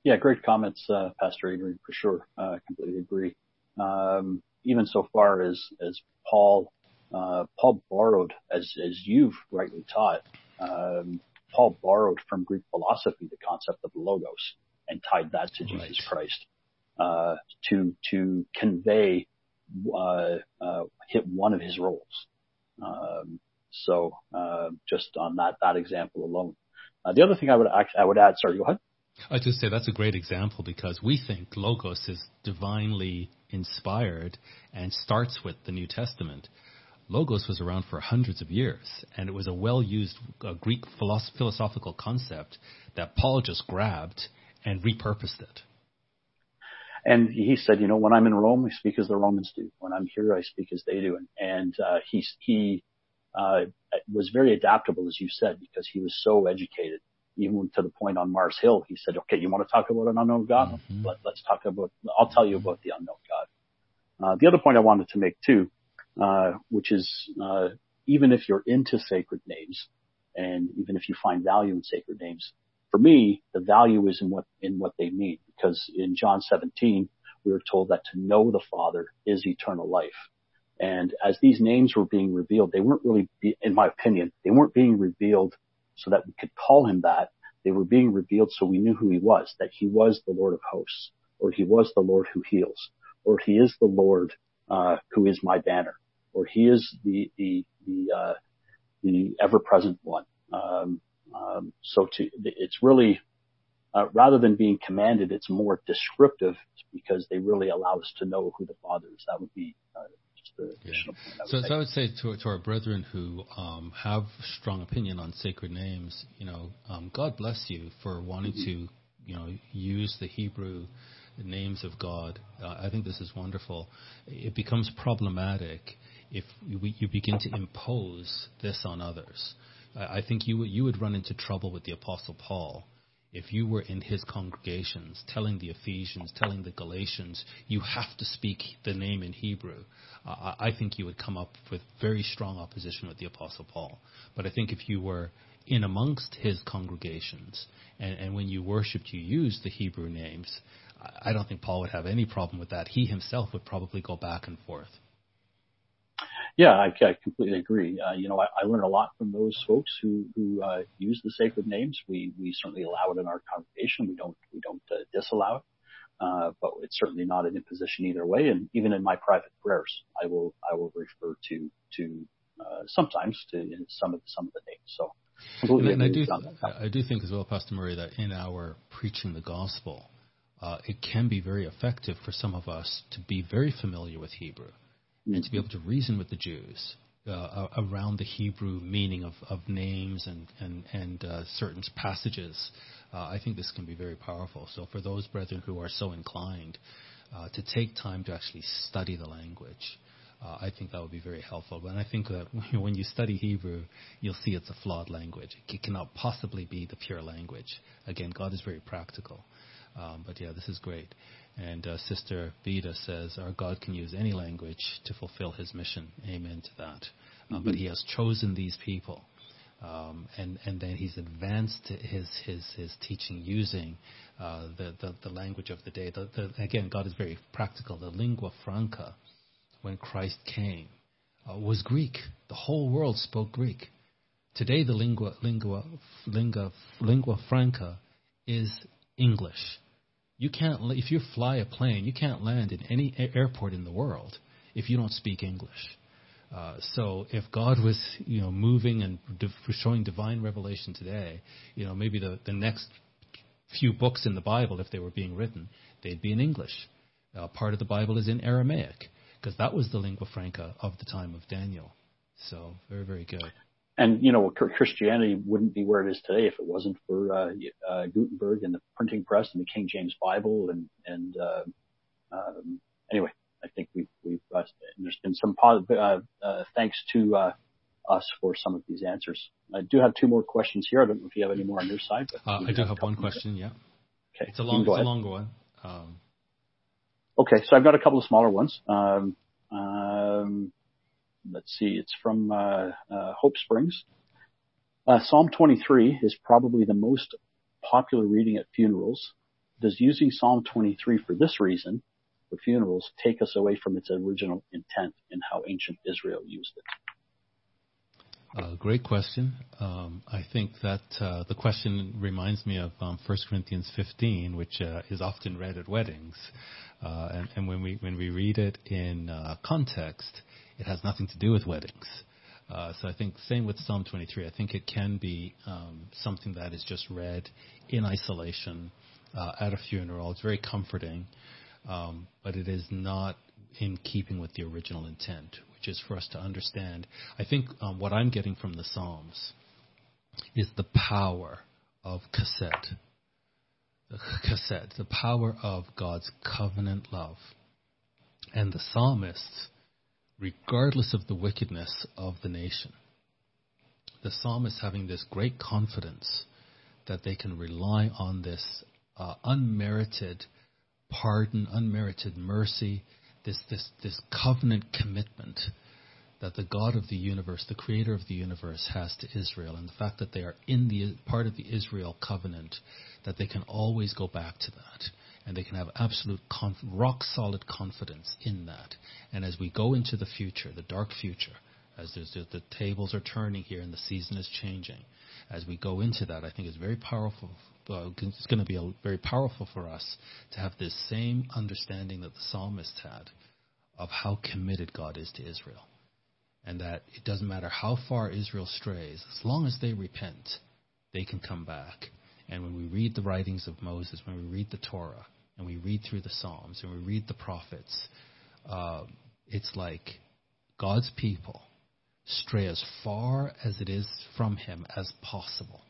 Yeah, great comments, uh, Pastor Adrian, for sure. I uh, completely agree. Um, even so far as as Paul uh, Paul borrowed, as as you've rightly taught, um, Paul borrowed from Greek philosophy the concept of logos and tied that to right. Jesus Christ uh, to to convey uh, uh, hit one of his roles. Um, so uh, just on that that example alone. Uh, the other thing I would actually, I would add. Sorry, go ahead. I just say that's a great example because we think logos is divinely inspired and starts with the New Testament. Logos was around for hundreds of years, and it was a well-used uh, Greek philosoph- philosophical concept that Paul just grabbed and repurposed it. And he said, you know, when I'm in Rome, I speak as the Romans do. When I'm here, I speak as they do. And, and uh, he, he uh, was very adaptable, as you said, because he was so educated. Even to the point on Mars Hill, he said, okay, you want to talk about an unknown God? Mm-hmm. Let, us talk about, I'll tell you about the unknown God. Uh, the other point I wanted to make too, uh, which is, uh, even if you're into sacred names and even if you find value in sacred names, for me, the value is in what, in what they mean. Because in John 17, we were told that to know the Father is eternal life. And as these names were being revealed, they weren't really, be, in my opinion, they weren't being revealed so that we could call him that. They were being revealed so we knew who he was, that he was the Lord of hosts, or he was the Lord who heals, or he is the Lord, uh, who is my banner, or he is the, the, the, uh, the ever present one. Um, um, so to, it's really, uh, rather than being commanded, it's more descriptive because they really allow us to know who the Father is. That would be uh, the additional yeah. so, so, I would say to, to our brethren who um, have strong opinion on sacred names, you know, um, God bless you for wanting mm-hmm. to, you know, use the Hebrew names of God. Uh, I think this is wonderful. It becomes problematic if you, you begin to impose this on others. I, I think you you would run into trouble with the Apostle Paul if you were in his congregations telling the Ephesians, telling the Galatians, you have to speak the name in Hebrew, uh, I think you would come up with very strong opposition with the Apostle Paul. But I think if you were in amongst his congregations and, and when you worshipped, you used the Hebrew names, I don't think Paul would have any problem with that. He himself would probably go back and forth. Yeah, I, I completely agree. Uh, you know, I, I learn a lot from those folks who who uh, use the sacred names. We we certainly allow it in our congregation. We don't we don't uh, disallow it, uh, but it's certainly not an imposition either way. And even in my private prayers, I will I will refer to to uh, sometimes to some of some of the names. So. And, and I do, I do think as well, Pastor Murray, that in our preaching the gospel, uh, it can be very effective for some of us to be very familiar with Hebrew mm-hmm. and to be able to reason with the Jews uh, around the Hebrew meaning of, of names and and and uh, certain passages. Uh, I think this can be very powerful. So for those brethren who are so inclined uh, to take time to actually study the language. Uh, I think that would be very helpful. But I think that when you study Hebrew, you'll see it's a flawed language. It cannot possibly be the pure language. Again, God is very practical. Um, but yeah, this is great. And uh, Sister Vida says, Our God can use any language to fulfill his mission. Amen to that. Mm-hmm. But he has chosen these people. Um, and, and then he's advanced his, his, his teaching using uh, the, the, the, language of the day. The, the, again, God is very practical. The lingua franca, when Christ came, uh, was Greek. The whole world spoke Greek. Today, the lingua, lingua, lingua, lingua franca is English. You can't if you fly a plane, you can't land in any airport in the world if you don't speak English. Uh, so if God was, you know, moving and showing divine revelation today, you know, maybe the, the next few books in the Bible, if they were being written, they'd be in English. Uh, part of the Bible is in Aramaic because that was the lingua franca of the time of Daniel. So very, very good and you know Christianity wouldn't be where it is today if it wasn't for uh, uh, Gutenberg and the printing press and the King James Bible and and uh, um, anyway, I think we've we've uh, there's been some positive uh, uh, thanks to uh, us for some of these answers. I do have two more questions here. I don't know if you have any more on your side. But uh, I do have one question. Yeah. Okay. It's a long, it's a longer one. Um, okay, so I've got a couple of smaller ones. Um, um, let's see, it's from uh, uh, Hope Springs. Uh, Psalm 23 is probably the most popular reading at funerals. Does using Psalm 23 for this reason, for funerals, take us away from its original intent in how ancient Israel used it? Uh, great question. Um, I think that uh, the question reminds me of um, 1 Corinthians 15, which is often read at weddings. Uh, and, and, when we when we read it in uh, context, it has nothing to do with weddings. Uh, so I think same with Psalm 23. I think it can be um, something that is just read in isolation uh, at a funeral. It's very comforting, um, but it is not in keeping with the original intent, which is for us to understand. I think um, what I'm getting from the Psalms is the power of chesed. The chesed, the power of God's covenant love. And the psalmists regardless of the wickedness of the nation. The psalmist having this great confidence that they can rely on this uh, unmerited pardon, unmerited mercy, this, this, this covenant commitment that the God of the universe, the creator of the universe, has to Israel, and the fact that they are in the part of the Israel covenant, that they can always go back to that and they can have absolute conf- rock solid confidence in that. And as we go into the future, the dark future, as the, the tables are turning here and the season is changing, as we go into that, I think it's very powerful. Uh, it's going to be a, very powerful for us to have this same understanding that the psalmist had of how committed God is to Israel. And that it doesn't matter how far Israel strays, as long as they repent, they can come back And when we read the writings of Moses, when we read the Torah, and we read through the Psalms, and we read the prophets, uh, it's like God's people stray as far as it is from Him as possible.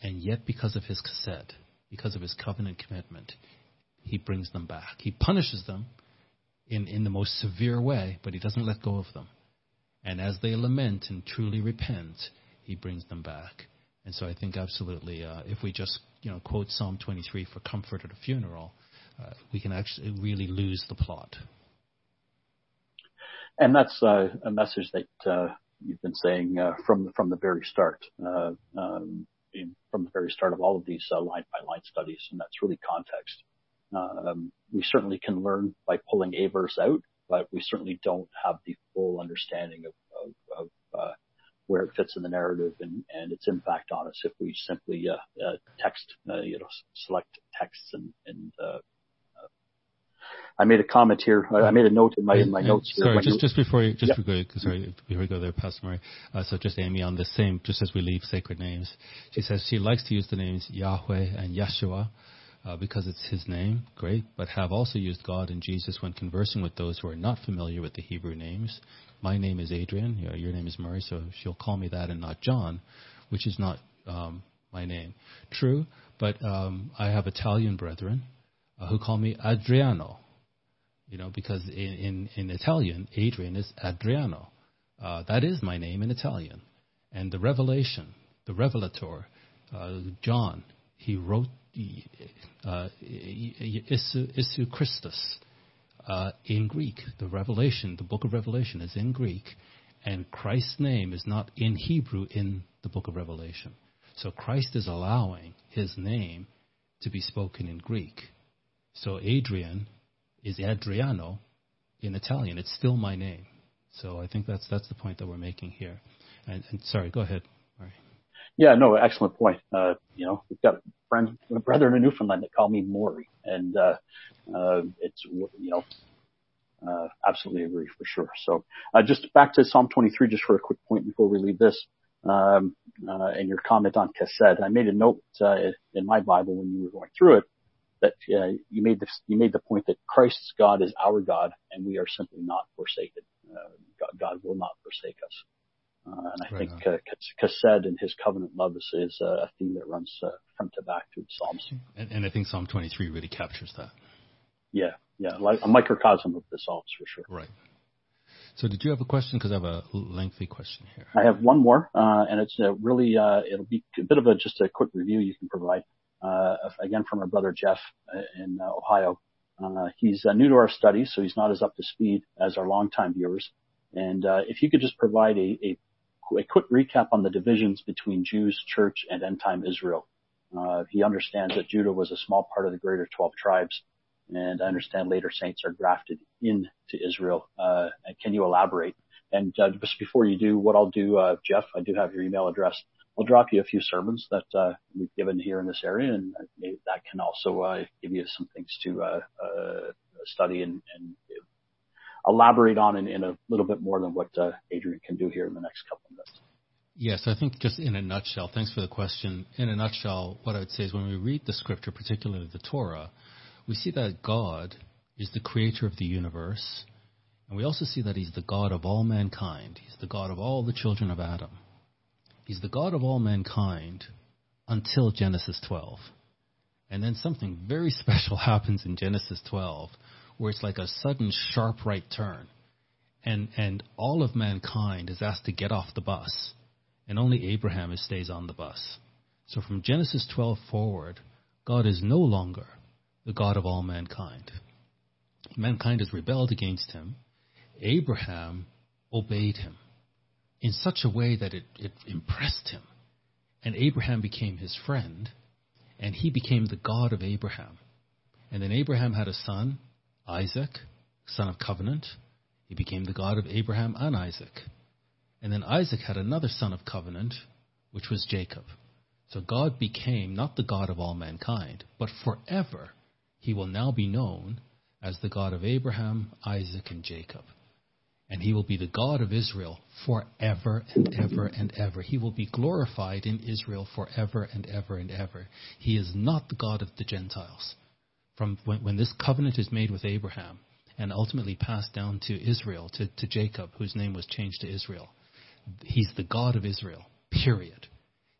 And yet, because of His chesed, because of His covenant commitment, He brings them back. He punishes them in, in the most severe way, but He doesn't let go of them. And as they lament and truly repent, He brings them back. And so I think absolutely, uh, if we just you know quote Psalm 23 for comfort at a funeral, uh, we can actually really lose the plot. And that's uh, a message that uh, you've been saying uh, from from the very start, uh, um, from the very start of all of these line by line studies, and that's really context. Um, we certainly can learn by pulling a verse out, but we certainly don't have the full understanding of, of, of where it fits in the narrative and, and its impact on us if we simply uh, uh, text, uh, you know, select texts and, and uh, uh, I made a comment here. I made a note in my in my notes. Here. Sorry, just just before you just yep. before, sorry before we go there, Pastor Murray. Uh, so just Amy on the same, just as we leave sacred names, she says she likes to use the names Yahweh and Yeshua. Uh, because it's his name, great, but have also used God and Jesus when conversing with those who are not familiar with the Hebrew names my name is Adrian, you know, your name is Murray, so she'll call me that and not John, which is not um, my name. True, but um, I have Italian brethren uh, who call me Adriano, you know, because in, in, in Italian, Adrian is Adriano. Uh, that is my name in Italian. And the revelation, the revelator, uh, John, he wrote uh, Isu, Christus uh, in Greek. The Revelation, the book of Revelation, is in Greek, and Christ's name is not in Hebrew in the book of Revelation. So Christ is allowing his name to be spoken in Greek. So Adrian is Adriano in Italian. It's still my name. So I think that's that's the point that we're making here. And, and sorry, go ahead. Yeah, no, excellent point. Uh, you know, we've got friends, a brother in Newfoundland that call me Maury, and uh, uh, it's you know, uh, absolutely agree for sure. So uh, just back to Psalm 23, just for a quick point before we leave this, um, uh, and your comment on Chesed. I made a note uh, in my Bible when you were going through it that uh, you made the you made the point that Christ's God is our God, and we are simply not forsaken. Uh, God, God will not forsake us. Uh, and I right think uh, Chesed and his covenant love is, is a theme that runs uh, front to back through the Psalms. And, and I think Psalm 23 really captures that. Yeah, yeah, like a microcosm of the Psalms for sure. Right. So, did you have a question? Because I have a lengthy question here. I have one more, uh, and it's a really uh, it'll be a bit of a just a quick review you can provide. Uh, again, from our brother Jeff uh, in uh, Ohio. Uh, he's new to our studies, so he's not as up to speed as our longtime viewers. And if you could just provide a, a a quick recap on the divisions between Jews, church, and end time Israel. Uh, he understands that Judah was a small part of the greater 12 tribes, and I understand later saints are grafted into Israel. Uh, can you elaborate? And uh, just before you do, what I'll do, uh, Jeff, I do have your email address. I'll drop you a few sermons that uh, we've given here in this area, and that can also uh, give you some things to study and, and elaborate on in, a little bit more than what uh, Adrian can do here in the next couple of minutes. Yes, I think just in a nutshell, thanks for the question. In a nutshell, what I would say is when we read the scripture, particularly the Torah, we see that God is the creator of the universe, and we also see that He's the God of all mankind. He's the God of all the children of Adam. He's the God of all mankind until Genesis 12. And then something very special happens in Genesis 12 where it's like a sudden sharp right turn. And, and all of mankind is asked to get off the bus, and only Abraham stays on the bus. So from Genesis 12 forward, God is no longer the God of all mankind. Mankind has rebelled against him. Abraham obeyed him in such a way that it, it impressed him. And Abraham became his friend, and he became the God of Abraham. And then Abraham had a son, Isaac, son of covenant. He became the God of Abraham and Isaac. And then Isaac had another son of covenant, which was Jacob. So God became not the God of all mankind, but forever he will now be known as the God of Abraham, Isaac, and Jacob. and he will be the God of Israel forever and ever and ever. He will be glorified in Israel forever and ever and ever. He is not the God of the Gentiles. From when, when this covenant is made with Abraham and ultimately passed down to Israel, to, to Jacob, whose name was changed to Israel, he's the God of Israel, period.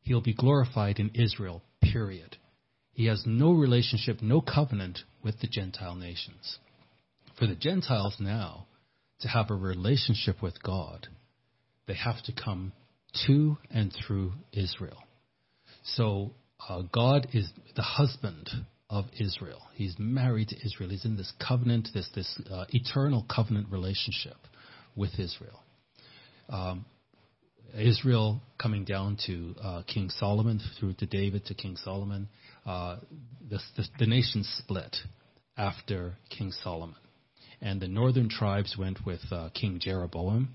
He'll be glorified in Israel, period. He has no relationship, no covenant with the Gentile nations. For the Gentiles now, to have a relationship with God, they have to come to and through Israel. So uh, God is the husband of Israel. He's married to Israel. He's in this covenant, this this uh, eternal covenant relationship with Israel. Um, Israel coming down to uh, King Solomon, through to David to King Solomon. Uh, the, the, the nation split after King Solomon and the northern tribes went with uh, King Jeroboam.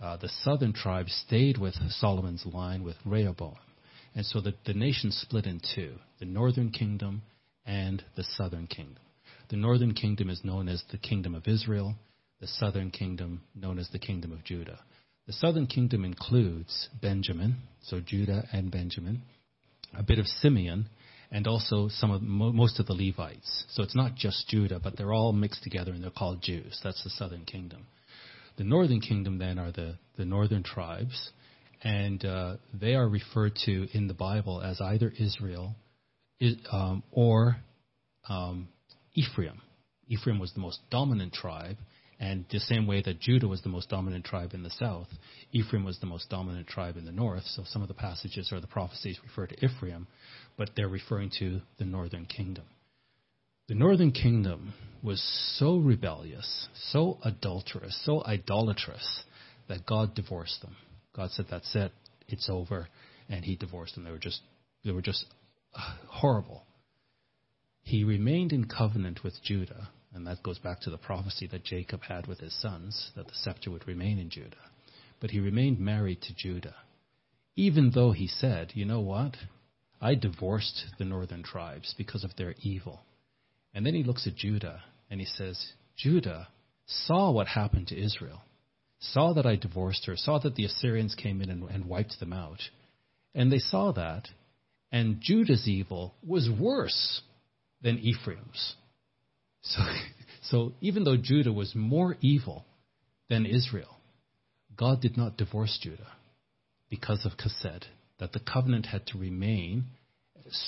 Uh, the southern tribes stayed with Solomon's line with Rehoboam. And so the, the nation split in two the northern kingdom and the southern kingdom. The northern kingdom is known as the kingdom of Israel, the southern kingdom known as the kingdom of Judah. The southern kingdom includes Benjamin, so Judah and Benjamin, a bit of Simeon, and also some of most of the Levites. So it's not just Judah, but they're all mixed together and they're called Jews. That's the southern kingdom. The northern kingdom then are the, the northern tribes, and uh, they are referred to in the Bible as either Israel um, or um, Ephraim. Ephraim was the most dominant tribe, and the same way that Judah was the most dominant tribe in the south, Ephraim was the most dominant tribe in the north. So some of the passages or the prophecies refer to Ephraim, but they're referring to the northern kingdom. The northern kingdom was so rebellious, so adulterous, so idolatrous that God divorced them. God said, "That's it, it's over," and He divorced them. They were just, they were just horrible. He remained in covenant with Judah, and that goes back to the prophecy that Jacob had with his sons that the scepter would remain in Judah. But he remained married to Judah, even though he said, "You know what? I divorced the northern tribes because of their evil. And then he looks at Judah and he says, Judah saw what happened to Israel, saw that I divorced her, saw that the Assyrians came in and, and wiped them out. And they saw that, and Judah's evil was worse than Ephraim's. So, so even though Judah was more evil than Israel, God did not divorce Judah because of Chesed, that the covenant had to remain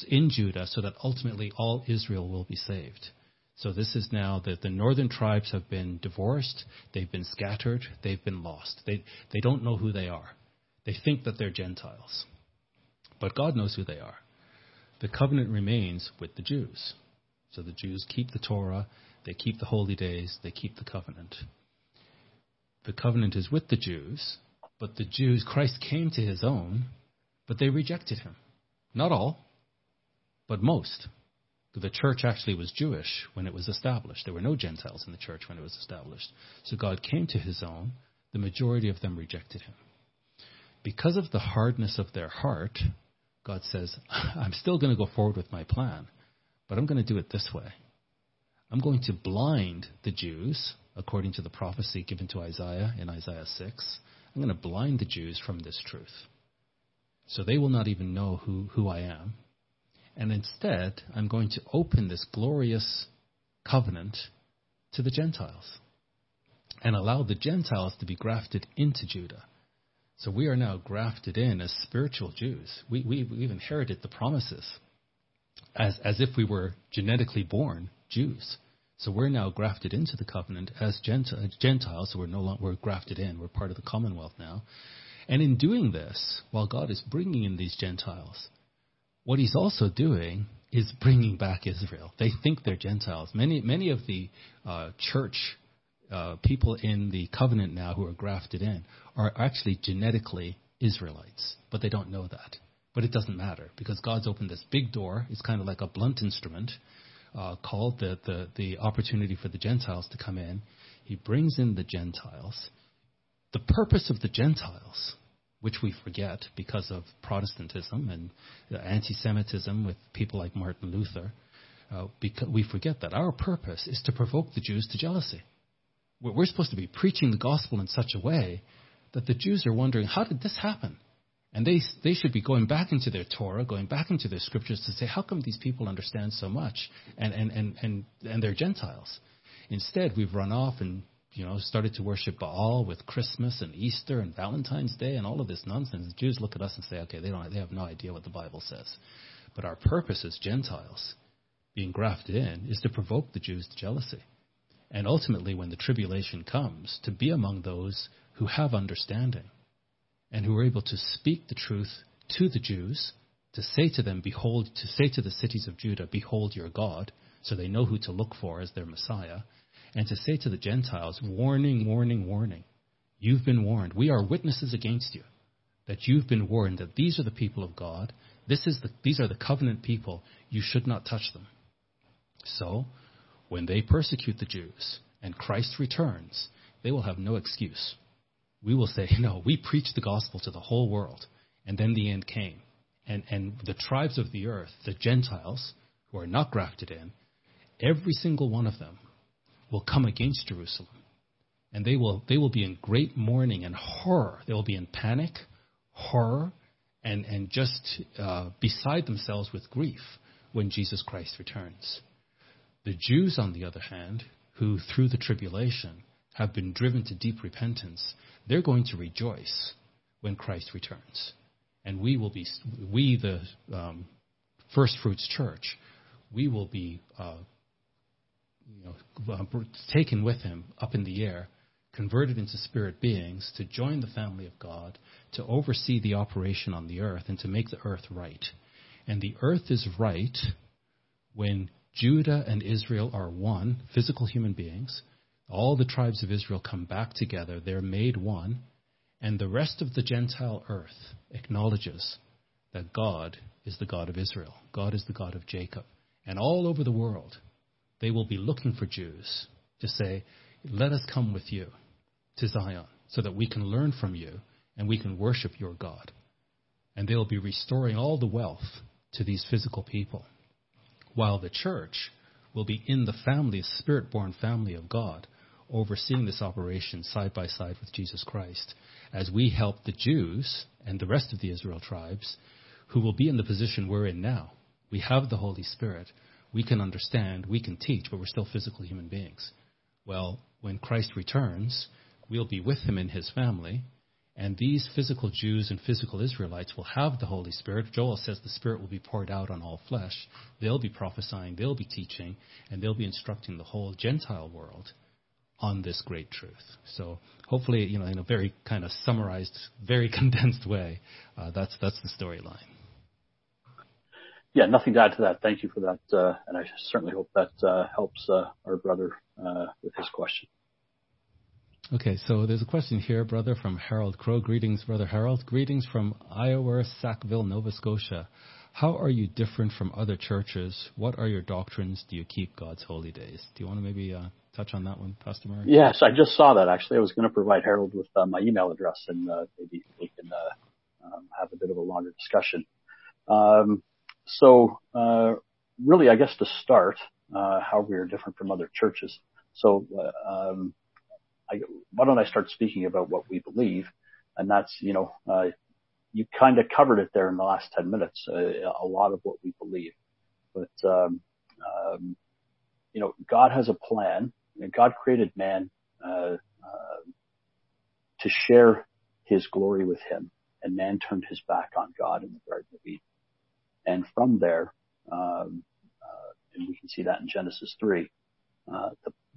in Judah so that ultimately all Israel will be saved. So this is now that the northern tribes have been divorced, they've been scattered, they've been lost. They, they don't know who they are. They think that they're Gentiles. But God knows who they are. The covenant remains with the Jews. So the Jews keep the Torah, they keep the holy days, they keep the covenant. The covenant is with the Jews, but the Jews, Christ came to his own, but they rejected him. Not all, but most. The church actually was Jewish when it was established. There were no Gentiles in the church when it was established. So God came to his own. The majority of them rejected him. Because of the hardness of their heart, God says, I'm still going to go forward with my plan, but I'm going to do it this way. I'm going to blind the Jews, according to the prophecy given to Isaiah in Isaiah 6. I'm going to blind the Jews from this truth. So they will not even know who, who I am. And instead, I'm going to open this glorious covenant to the Gentiles and allow the Gentiles to be grafted into Judah. So we are now grafted in as spiritual Jews. We, we, we've inherited the promises as, as if we were genetically born Jews. So we're now grafted into the covenant as Gentiles. So we're no longer we're grafted in. We're part of the Commonwealth now. And in doing this, while God is bringing in these Gentiles, what He's also doing is bringing back Israel. They think they're Gentiles. Many many of the uh, church uh, people in the covenant now who are grafted in are actually genetically Israelites, but they don't know that. But it doesn't matter because God's opened this big door. It's kind of like a blunt instrument uh, called the, the, the opportunity for the Gentiles to come in. He brings in the Gentiles. The purpose of the Gentiles, which we forget because of Protestantism and anti Semitism with people like Martin Luther, uh, we forget that our purpose is to provoke the Jews to jealousy. We're supposed to be preaching the gospel in such a way that the Jews are wondering, how did this happen? And they, they should be going back into their Torah, going back into their scriptures to say, how come these people understand so much and, and, and, and, and they're Gentiles? Instead, we've run off and you know, started to worship Baal with Christmas and Easter and Valentine's Day and all of this nonsense. The Jews look at us and say, okay, they don't, they have no idea what the Bible says. But our purpose as Gentiles, being grafted in, is to provoke the Jews to jealousy. And ultimately, when the tribulation comes, to be among those who have understanding and who are able to speak the truth to the Jews, to say to them, Behold, to say to the cities of Judah, Behold your God, so they know who to look for as their Messiah, and to say to the Gentiles, Warning, warning, warning. You've been warned. We are witnesses against you that you've been warned that these are the people of God. This is the, these are the covenant people. You should not touch them. So, when they persecute the Jews and Christ returns, they will have no excuse. We will say, No, we preached the gospel to the whole world. And then the end came. And, and the tribes of the earth, the Gentiles, who are not grafted in, every single one of them will come against Jerusalem. And they will, they will be in great mourning and horror. They will be in panic, horror, and, and just uh, beside themselves with grief when Jesus Christ returns. The Jews, on the other hand, who through the tribulation have been driven to deep repentance, they're going to rejoice when Christ returns. And we will be, we, the um, First Fruits Church, we will be uh, you know, uh, taken with him up in the air, converted into spirit beings to join the family of God, to oversee the operation on the earth, and to make the earth right. And the earth is right when Judah and Israel are one, physical human beings. All the tribes of Israel come back together, they're made one, and the rest of the Gentile earth acknowledges that God is the God of Israel, God is the God of Jacob. And all over the world, they will be looking for Jews to say, Let us come with you to Zion so that we can learn from you and we can worship your God. And they will be restoring all the wealth to these physical people, while the church will be in the family, spirit born family of God, overseeing this operation side by side with Jesus Christ, as we help the Jews and the rest of the Israel tribes who will be in the position we're in now. We have the Holy Spirit. We can understand, we can teach, but we're still physical human beings. Well, when Christ returns, we'll be with him in his family, and these physical Jews and physical Israelites will have the Holy Spirit. Joel says the Spirit will be poured out on all flesh. They'll be prophesying, they'll be teaching, and they'll be instructing the whole Gentile world on this great truth. So hopefully, you know, in a very kind of summarized, very condensed way, uh, that's that's the storyline. Yeah, nothing to add to that. Thank you for that. Uh, and I certainly hope that uh, helps uh, our brother with his question. Okay, so there's a question here, brother, from Harold Crow. Greetings, brother Harold. Greetings from Lower Sackville, Nova Scotia. How are you different from other churches? What are your doctrines? Do you keep God's holy days? Do you want to maybe uh, touch on that one, Pastor Mark? Yes, I just saw that actually. I was going to provide Harold with uh, my email address and uh, maybe we can um, have a bit of a longer discussion. Um, so, uh, really, I guess to start, uh, how we are different from other churches. So, uh, um, I, why don't I start speaking about what we believe? And that's, you know, uh, you kind of covered it there in the last 10 minutes, uh, a lot of what we believe. But, um, um, you know, God has a plan. And God created man, uh, uh, to share his glory with him. And man turned his back on God in the Garden of Eden. And from there, um, uh, and we can see that in Genesis 3, uh,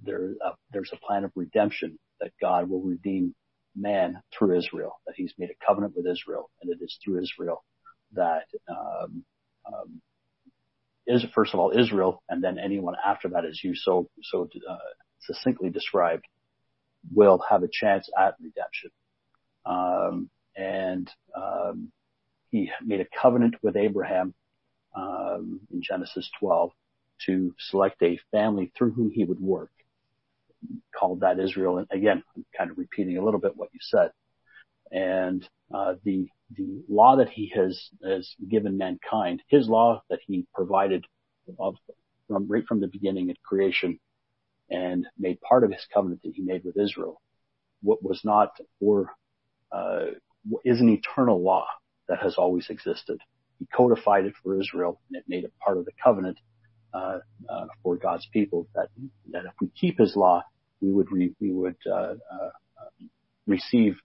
there, uh, there's a plan of redemption that God will redeem man through Israel, that he's made a covenant with Israel, and it is through Israel that um, um, is first of all Israel, and then anyone after that, as you so so uh, succinctly described, will have a chance at redemption. Um, and um, he made a covenant with Abraham um, in Genesis 12 to select a family through whom he would work, called that Israel. And again, I'm kind of repeating a little bit what you said. And uh, the the law that he has has given mankind, his law that he provided of, from right from the beginning at creation, and made part of his covenant that he made with Israel, what was not or uh, is an eternal law that has always existed. He codified it for Israel, and it made it part of the covenant uh, uh, for God's people. That that if we keep His law, we would re, we would uh, uh, receive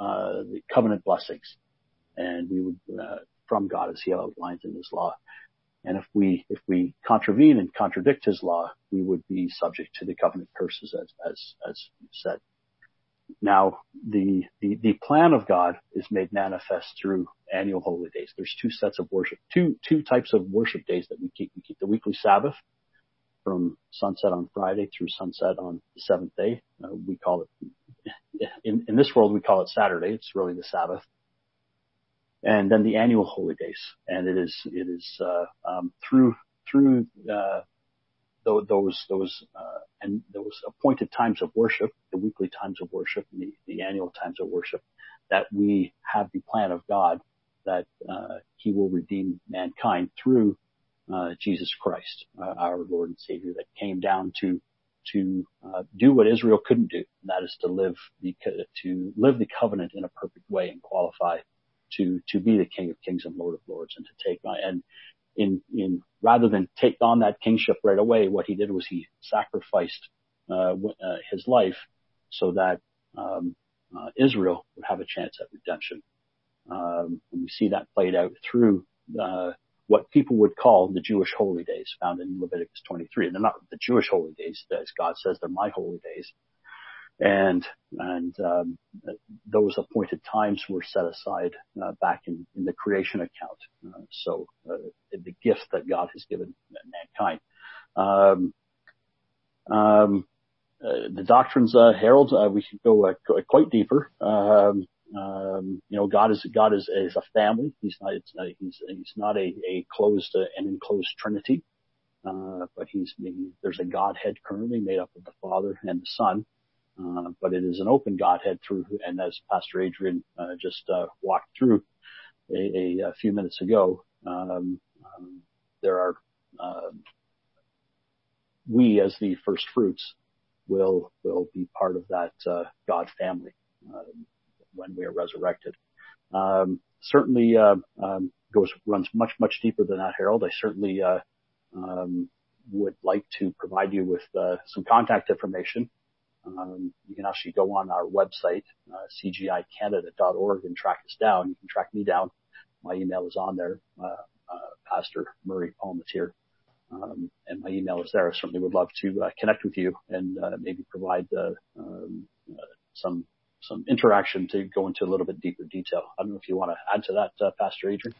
uh, the covenant blessings, and we would from God as He outlines in His law. And if we if we contravene and contradict His law, we would be subject to the covenant curses, as as as said. Now, the, the, the plan of God is made manifest through annual holy days. There's two sets of worship, two, two types of worship days that we keep. We keep the weekly Sabbath from sunset on Friday through sunset on the seventh day. Uh, we call it, in, in this world, we call it Saturday. It's really the Sabbath. And then the annual holy days. And it is, it is, uh, um, through, through, uh, those those uh, and those appointed times of worship, the weekly times of worship, and the, the annual times of worship, that we have the plan of God that uh, He will redeem mankind through Jesus Christ, uh, our Lord and Savior, that came down to to uh, do what Israel couldn't do, and that is to live the to live the covenant in a perfect way and qualify to to be the King of Kings and Lord of Lords, and to take on and in, in rather than take on that kingship right away, what he did was he sacrificed uh, uh, his life so that um, uh, Israel would have a chance at redemption. Um, and we see that played out through uh, what people would call the Jewish holy days found in Leviticus 23. And they're not the Jewish holy days, as God says they're my holy days and and um, those appointed times were set aside uh, back in, in the creation account. Uh, so uh, the gift that God has given mankind. Um, um, uh, the doctrines, uh, Harold, uh, we could go quite deeper. Um, um, you know, God is God is, is a family. He's not he's he's not a, a closed and enclosed Trinity. but he's there's a Godhead currently made up of the Father and the Son, uh, but it is an open Godhead through, and as Pastor Adrian uh, just uh, walked through a, a, a, few minutes ago, um, um, there are um, we as the first fruits will will be part of that uh, God family um, when we are resurrected. Um, certainly uh, um, goes runs much much deeper than that, Harold. I certainly uh, would like to provide you with some contact information um, you can actually go on our website, uh, cgicanada.org and track us down. You can track me down. My email is on there, uh, uh, Pastor Murray Palmatier. Um, and my email is there. I certainly would love to uh, connect with you and uh, maybe provide uh, um, some some interaction to go into a little bit deeper detail. I don't know if you want to add to that, Pastor Adrian.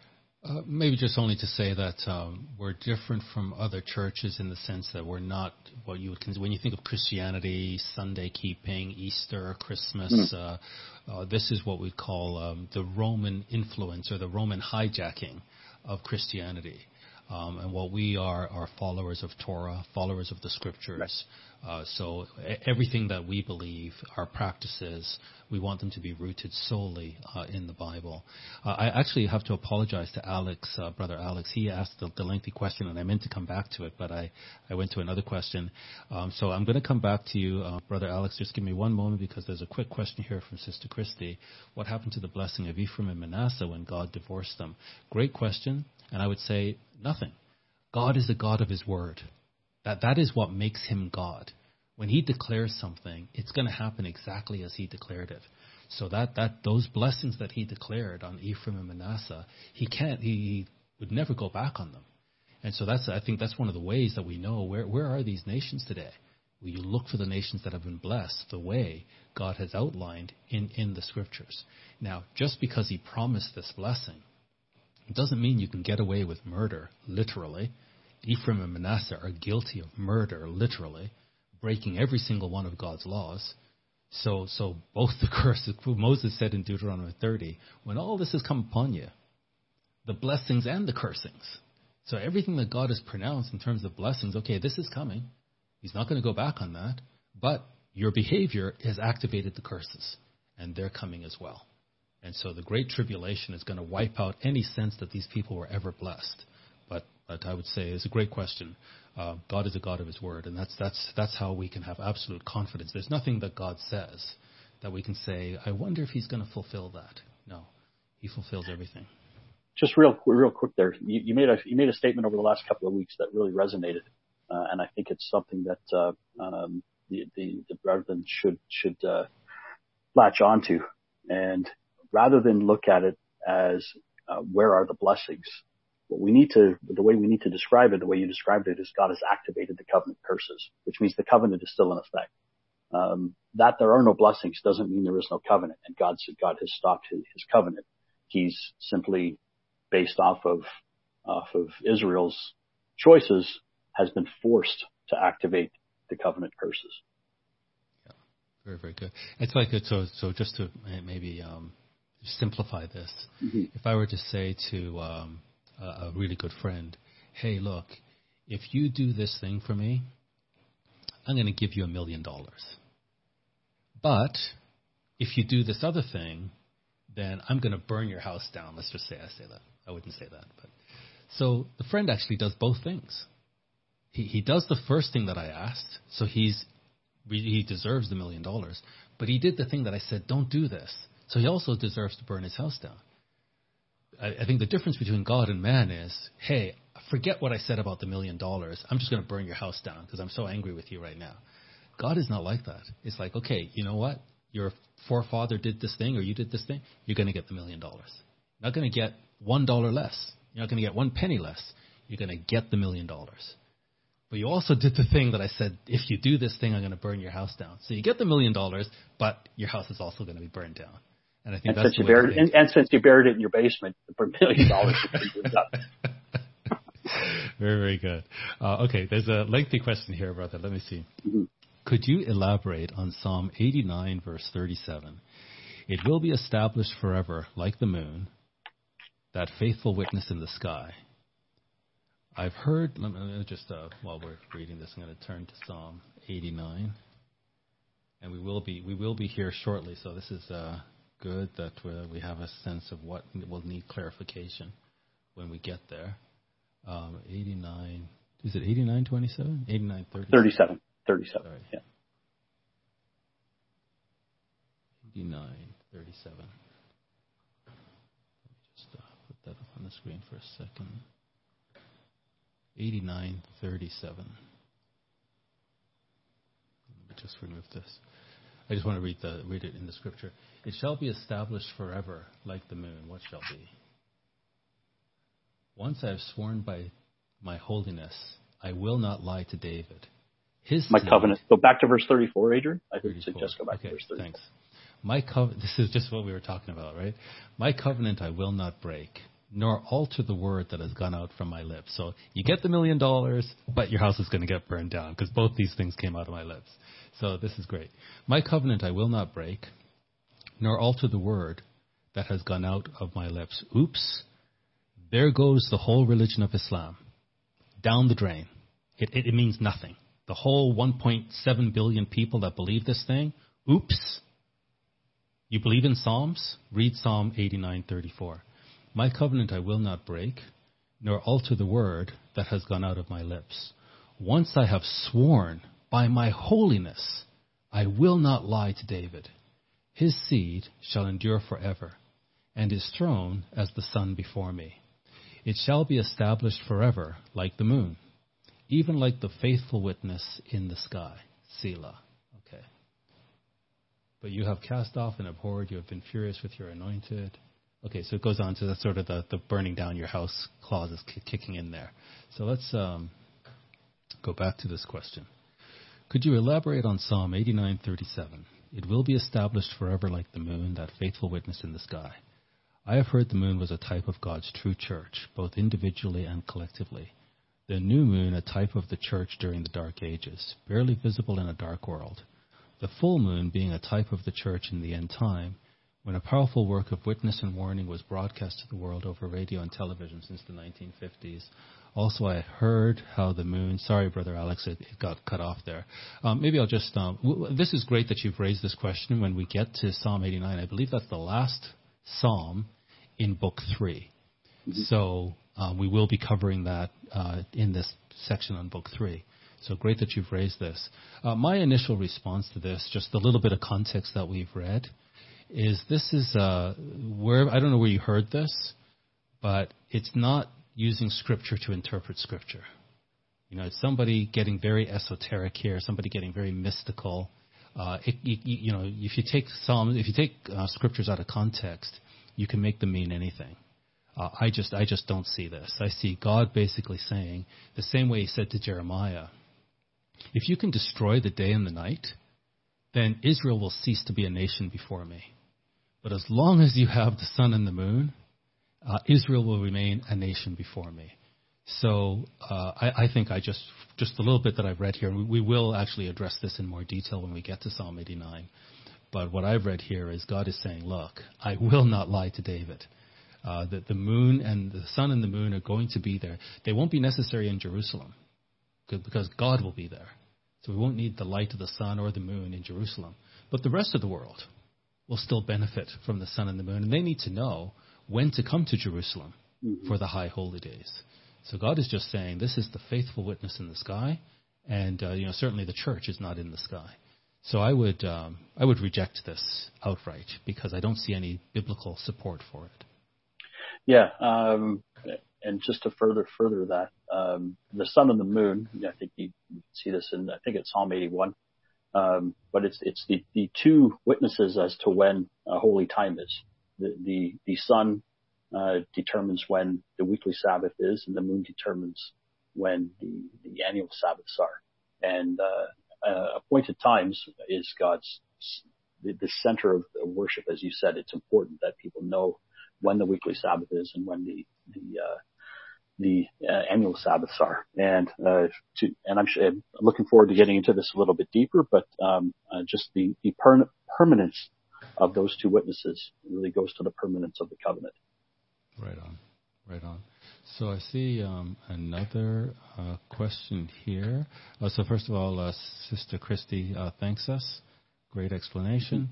Uh, maybe just only to say that um, we're different from other churches in the sense that we're not what you would consider when you think of Christianity, Sunday keeping, Easter, Christmas. Mm. Uh, uh, this is what we call um, the Roman influence or the Roman hijacking of Christianity. Um, and what we are are followers of Torah, followers of the scriptures. Right. Uh, so everything that we believe, our practices, we want them to be rooted solely uh, in the Bible. Uh, I actually have to apologize to Alex, uh, brother Alex. He asked the, the, lengthy question, and I meant to come back to it, but I, I went to another question. Um, so I'm going to come back to you, uh, brother Alex. Just give me one moment because there's a quick question here from Sister Christy. What happened to the blessing of Ephraim and Manasseh when God divorced them? Great question, and I would say nothing. God is the God of His word. That, that is what makes him God. When he declares something, it's going to happen exactly as he declared it. So that, that those blessings that he declared on Ephraim and Manasseh, he can't, he, he would never go back on them. And so that's, I think that's one of the ways that we know where, where are these nations today? Well, you look for the nations that have been blessed the way God has outlined in, in the scriptures. Now, just because he promised this blessing, it doesn't mean you can get away with murder, literally. Ephraim and Manasseh are guilty of murder, literally, breaking every single one of God's laws. So, so both the curses, Moses said in Deuteronomy 30, when all this has come upon you, the blessings and the cursings. So everything that God has pronounced in terms of blessings, okay, this is coming. He's not going to go back on that. But your behavior has activated the curses, and they're coming as well. And so the Great Tribulation is going to wipe out any sense that these people were ever blessed but, but I would say it's a great question. Uh, God is a God of His word, and that's that's that's how we can have absolute confidence. There's nothing that God says that we can say, I wonder if He's going to fulfill that. No, He fulfills everything. Just real real quick there, you, you made a you made a statement over the last couple of weeks that really resonated, uh, and I think it's something that uh, um, the, the the brethren should should uh, latch onto, and rather than look at it as uh, where are the blessings, what we need to, the way we need to describe it, the way you described it is God has activated the covenant curses, which means the covenant is still in effect. Um, that there are no blessings doesn't mean there is no covenant and God, said God has stopped his, his covenant. He's simply based off of, off of Israel's choices has been forced to activate the covenant curses. Yeah, very, very good. It's like, so, so just to maybe, um, simplify this. Mm-hmm. If I were to say to, um, a, a really good friend, hey, look, if you do this thing for me, I'm going to give you a million dollars. But if you do this other thing, then I'm going to burn your house down. Let's just say I say that. I wouldn't say that, but so the friend actually does both things. He he does the first thing that I asked, so he's he deserves the million dollars. But he did the thing that I said, don't do this. So he also deserves to burn his house down. I, I think the difference between God and man is, hey, forget what I said about the million dollars. I'm just going to burn your house down because I'm so angry with you right now. God is not like that. It's like, okay, you know what? Your forefather did this thing or you did this thing. You're going to get the million dollars. You're not going to get one dollar less. You're not going to get one penny less. You're going to get the million dollars. But you also did the thing that I said, if you do this thing, I'm going to burn your house down. So you get the million dollars, but your house is also going to be burned down. And I think and that's since you buried, and, and, since you buried it in your basement for a million dollars, very, very good. Uh, okay, there's a lengthy question here, brother. Let me see. Mm-hmm. Could you elaborate on Psalm 89, verse 37? It will be established forever, like the moon, that faithful witness in the sky. I've heard. Let me just uh, while we're reading this, I'm going to turn to Psalm 89, and we will be we will be here shortly. So this is uh, good that we have a sense of what will need clarification when we get there. Um, 89, is it 89, 27? 89, 30? 37. 37. Sorry. Yeah. 89, 37. Let me just uh, put that up on the screen for a second. 89, 37. Let me just remove this. I just want to read the read it in the scripture. It shall be established forever, like the moon. What shall be? Once I have sworn by my holiness, I will not lie to David. His my seed, covenant. Go back to verse 34, Adrian. I would suggest go back okay, to verse 34. Thanks. My covenant. This is just what we were talking about, right? My covenant I will not break, nor alter the word that has gone out from my lips. So you get the million dollars, but your house is going to get burned down because both these things came out of my lips. So this is great. My covenant I will not break, nor alter the word that has gone out of my lips. Oops. There goes the whole religion of Islam. Down the drain. It, it, it means nothing. The whole 1.7 billion people that believe this thing, oops. You believe in Psalms? Read Psalm 89:34. My covenant I will not break, nor alter the word that has gone out of my lips. Once I have sworn by my holiness, I will not lie to David. His seed shall endure forever, and his throne as the sun before me. It shall be established forever like the moon, even like the faithful witness in the sky. Selah. Okay. But you have cast off and abhorred, you have been furious with your anointed. Okay, so it goes on to the sort of the, the burning down your house clause is kicking in there. So let's um, go back to this question. Could you elaborate on Psalm 89:37? It will be established forever like the moon, that faithful witness in the sky. I have heard the moon was a type of God's true church, both individually and collectively. The new moon a type of the church during the dark ages, barely visible in a dark world. The full moon being a type of the church in the end time, when a powerful work of witness and warning was broadcast to the world over radio and television since the 1950s, also, I heard how the moon. Sorry, brother Alex, it, it got cut off there. Um, maybe I'll just. Um, w- this is great that you've raised this question. When we get to Psalm 89, I believe that's the last psalm in Book 3 mm-hmm. So Um, we will be covering that uh, in this section on Book 3. So great that you've raised this. Uh, my initial response to this, just a little bit of context that we've read, is this is uh, where I don't know where you heard this, but it's not using scripture to interpret scripture. You know, it's somebody getting very esoteric here, somebody getting very mystical. Uh, it, you, you, know, if you take Psalms, if you take uh, scriptures out of context, you can make them mean anything. Uh, I just, I just don't see this. I see God basically saying the same way He said to Jeremiah, "If you can destroy the day and the night, then Israel will cease to be a nation before me. But as long as you have the sun and the moon, uh, Israel will remain a nation before me." So uh, I, I, think I just just a little bit that I've read here. We, we will actually address this in more detail when we get to Psalm 89. But what I've read here is God is saying, "Look, I will not lie to David. Uh, that the moon and the sun and the moon are going to be there. They won't be necessary in Jerusalem because God will be there. So we won't need the light of the sun or the moon in Jerusalem. But the rest of the world will still benefit from the sun and the moon, and they need to know when to come to Jerusalem mm-hmm. for the high holy days. So God is just saying, this is the faithful witness in the sky, and uh, you know certainly the church is not in the sky. So I would um, I would reject this outright because I don't see any biblical support for it. Yeah, um, and just to further further that, um, the sun and the moon. I think you see this in I think it's Psalm 81, um, but it's it's the the two witnesses as to when a holy time is. The the sun uh, determines when the weekly Sabbath is, and the moon determines when the the annual Sabbaths are. And uh, uh, appointed times is God's the, the center of worship, as you said. It's important that people know when the weekly Sabbath is and when the the uh, the uh, annual Sabbaths are. And uh, to, and I'm, I'm, looking forward to getting into this a little bit deeper, but um, uh, just the the per- permanence of those two witnesses really goes to the permanence of the covenant. Right on, right on. So I see um, another uh, question here. Uh, so first of all, uh, Sister Christy thanks us. Great explanation.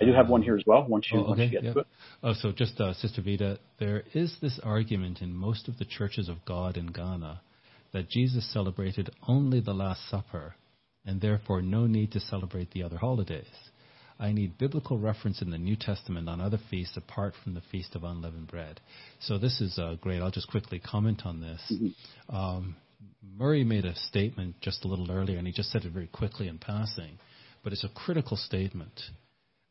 I do have one here as well. Once you, oh, okay, once you get yeah. to it. Oh, so just uh, Sister Vita, there is this argument in most of the churches of God in Ghana that Jesus celebrated only the Last Supper, and therefore no need to celebrate the other holidays. I need biblical reference in the New Testament on other feasts apart from the Feast of Unleavened Bread. So this is uh, great. I'll just quickly comment on this. Mm-hmm. Um, Murray made a statement just a little earlier, and he just said it very quickly in passing, but it's a critical statement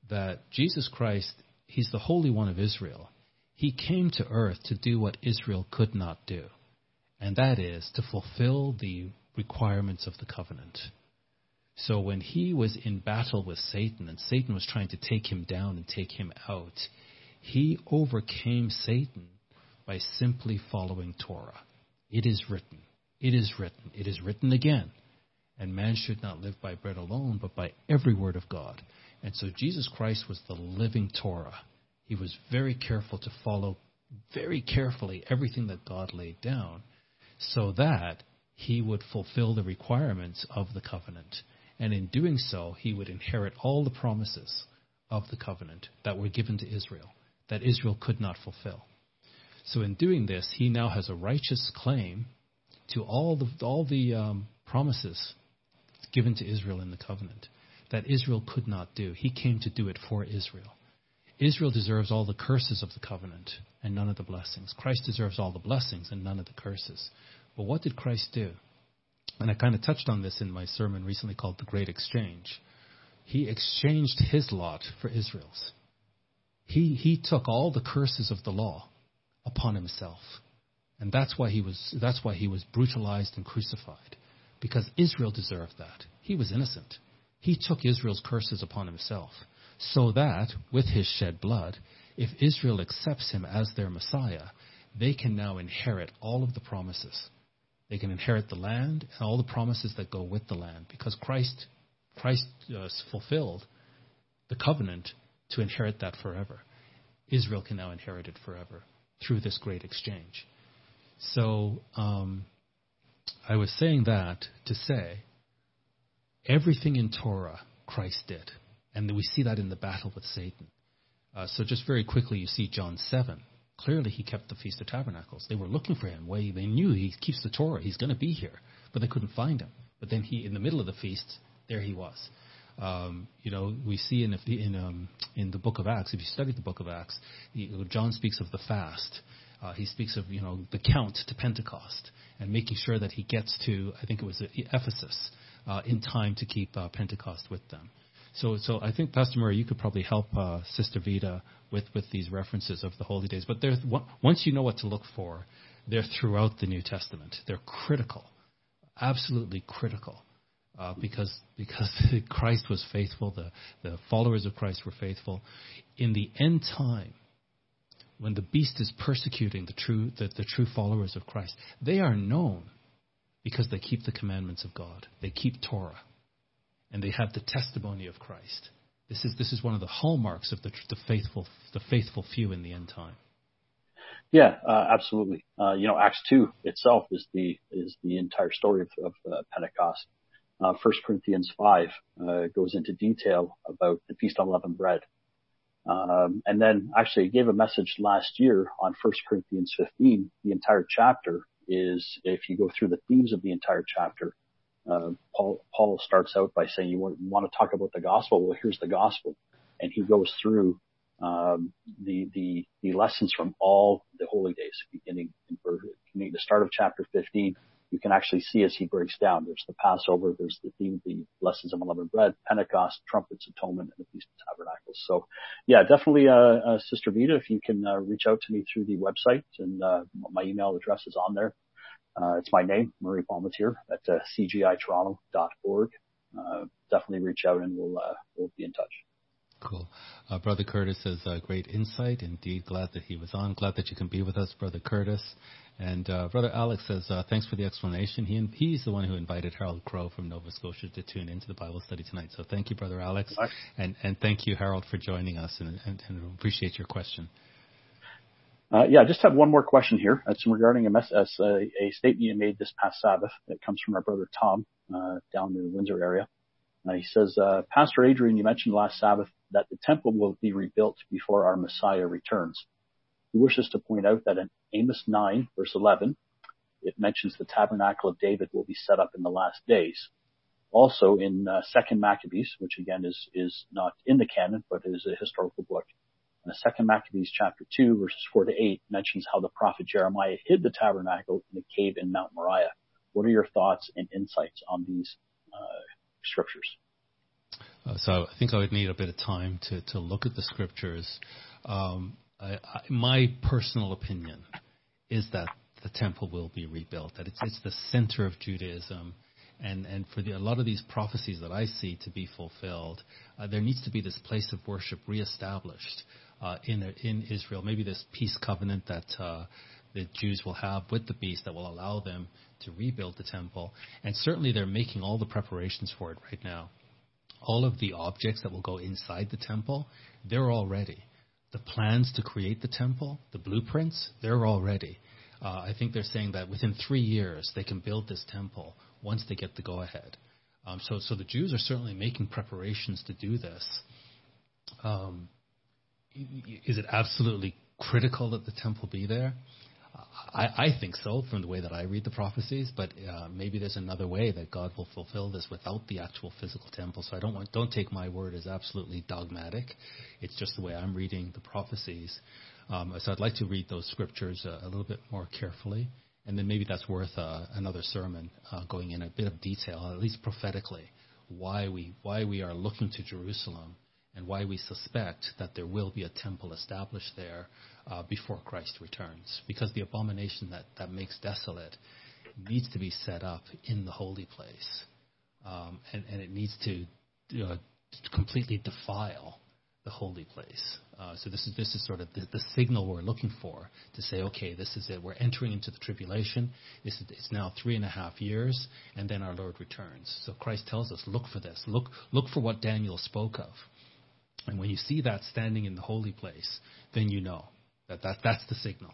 that Jesus Christ, He's the Holy One of Israel. He came to earth to do what Israel could not do, and that is to fulfill the requirements of the covenant. So when he was in battle with Satan and Satan was trying to take him down and take him out, he overcame Satan by simply following Torah. It is written. It is written. It is written again. And man should not live by bread alone, but by every word of God. And so Jesus Christ was the living Torah. He was very careful to follow very carefully everything that God laid down so that he would fulfill the requirements of the covenant. And in doing so, he would inherit all the promises of the covenant that were given to Israel, that Israel could not fulfill. So in doing this, he now has a righteous claim to all the, all the um, promises given to Israel in the covenant that Israel could not do. He came to do it for Israel. Israel deserves all the curses of the covenant and none of the blessings. Christ deserves all the blessings and none of the curses. But what did Christ do? And I kind of touched on this in my sermon recently called The Great Exchange. He exchanged his lot for Israel's. He, he took all the curses of the law upon himself. And that's why he was, that's why he was brutalized and crucified. Because Israel deserved that. He was innocent. He took Israel's curses upon himself, so that, with his shed blood, if Israel accepts him as their Messiah, they can now inherit all of the promises. They can inherit the land and all the promises that go with the land, because Christ, Christ uh, fulfilled the covenant to inherit that forever. Israel can now inherit it forever through this great exchange. So um, I was saying that to say Everything in Torah, Christ did. And we see that in the battle with Satan. Uh, so just very quickly, you see John 7. Clearly, he kept the Feast of Tabernacles. They were looking for him. Way they knew he keeps the Torah. He's going to be here, but they couldn't find him. But then he, in the middle of the feast, there he was. Um, you know, we see in the, in um, in the book of Acts. If you study the book of Acts, he, John speaks of the fast. Uh, he speaks of you know the count to Pentecost and making sure that he gets to I think it was Ephesus uh, in time to keep uh, Pentecost with them. So, so I think Pastor Murray, you could probably help uh, Sister Vita with, with these references of the holy days. But once you know what to look for, they're throughout the New Testament. They're critical, absolutely critical, uh, because because Christ was faithful. The the followers of Christ were faithful. In the end time, when the beast is persecuting the true the, the true followers of Christ, they are known because they keep the commandments of God. They keep Torah and they have the testimony of Christ. This is this is one of the hallmarks of the, the faithful the faithful few in the end time. Yeah, uh, absolutely. Uh, you know, Acts two itself is the is the entire story of, of uh, Pentecost. Uh, First Corinthians five uh, goes into detail about the feast of unleavened bread, um, and then actually I gave a message last year on First Corinthians fifteen. The entire chapter is if you go through the themes of the entire chapter, uh, Paul, Paul starts out by saying, you want, want to talk about the gospel? Well, here's the gospel. And he goes through, um, the, the, the lessons from all the holy days, beginning in the start of chapter 15. You can actually see as he breaks down. There's the Passover, there's the theme, the lessons of unleavened bread, Pentecost, trumpets, atonement, and the Feast of Tabernacles. So, yeah, definitely, uh, uh Sister Vita, if you can uh, reach out to me through the website, and uh, my email address is on there. Uh, it's my name, Murray Palmatier at uh, cgitoronto.org. Uh, definitely reach out and we'll, uh, we'll be in touch. Cool. Uh, Brother Curtis says, uh, great insight. Indeed, glad that he was on. Glad that you can be with us, Brother Curtis. And uh, Brother Alex says, uh, thanks for the explanation. He he's the one who invited Harold Crow from Nova Scotia to tune into the Bible study tonight. So thank you, Brother Alex. And, and thank you, Harold, for joining us and, and, and appreciate your question. Uh, yeah, I just have one more question here. It's regarding a, mess, a, a statement you made this past Sabbath that comes from our brother Tom uh, down in the Windsor area. Uh, he says, uh, Pastor Adrian, you mentioned last Sabbath that the temple will be rebuilt before our Messiah returns. He wishes to point out that in Amos 9, verse 11, it mentions the tabernacle of David will be set up in the last days. Also in uh, Second Maccabees, which again is is not in the canon but is a historical book, and the second Maccabees chapter 2 verses 4 to 8 mentions how the prophet Jeremiah hid the tabernacle in a cave in Mount Moriah. What are your thoughts and insights on these uh, scriptures? Uh, so I think I would need a bit of time to, to look at the scriptures. Um, I, I, my personal opinion is that the temple will be rebuilt, that it's, it's the center of Judaism. And, and for the, a lot of these prophecies that I see to be fulfilled, uh, there needs to be this place of worship reestablished uh, in in Israel. Maybe this peace covenant that uh, the Jews will have with the beast that will allow them to rebuild the temple. And certainly they're making all the preparations for it right now. All of the objects that will go inside the temple, they're all ready. The plans to create the temple, the blueprints, they're all ready. Uh, I think they're saying that within three years they can build this temple once they get the go ahead. Um, so, so the Jews are certainly making preparations to do this. Um, is it absolutely critical that the temple be there? I, I think so from the way that I read the prophecies, but uh, maybe there's another way that God will fulfill this without the actual physical temple. So I don't want don't take my word as absolutely dogmatic. It's just the way I'm reading the prophecies. Um, so I'd like to read those scriptures uh, a little bit more carefully, and then maybe that's worth uh, another sermon, uh, going in a bit of detail, at least prophetically, why we why we are looking to Jerusalem and why we suspect that there will be a temple established there uh, before Christ returns. Because the abomination that, that makes desolate needs to be set up in the holy place. Um, and, and it needs to uh, completely defile the holy place. Uh, so this is this is sort of the, the, signal we're looking for to say, okay, this is it. We're entering into the tribulation. This is, it's now three and a half years, and then our Lord returns. So Christ tells us, look for this. Look look for what Daniel spoke of. And when you see that standing in the holy place, then you know that, that that's the signal.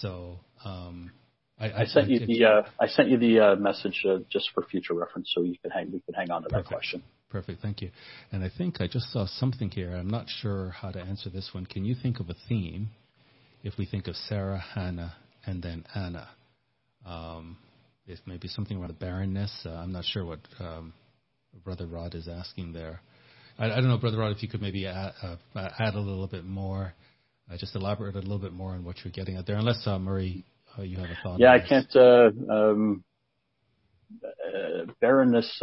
So um, I, I, sent I, you the uh, I sent you the uh, message uh, just for future reference, so you can hang we could hang on to perfect. that question. Perfect, thank you. And I think I just saw something here. I'm not sure how to answer this one. Can you think of a theme if we think of Sarah, Hannah, and then Anna. Um, if maybe something around the barrenness. Uh, I'm not sure what um, Brother Rod is asking there. I, I, don't know, Brother Rod, if you could maybe add, uh, add a little bit more, uh, just elaborate a little bit more on what you're getting at there, unless uh, Murray, uh, you have a thought. Yeah, I can't. Uh, um, barrenness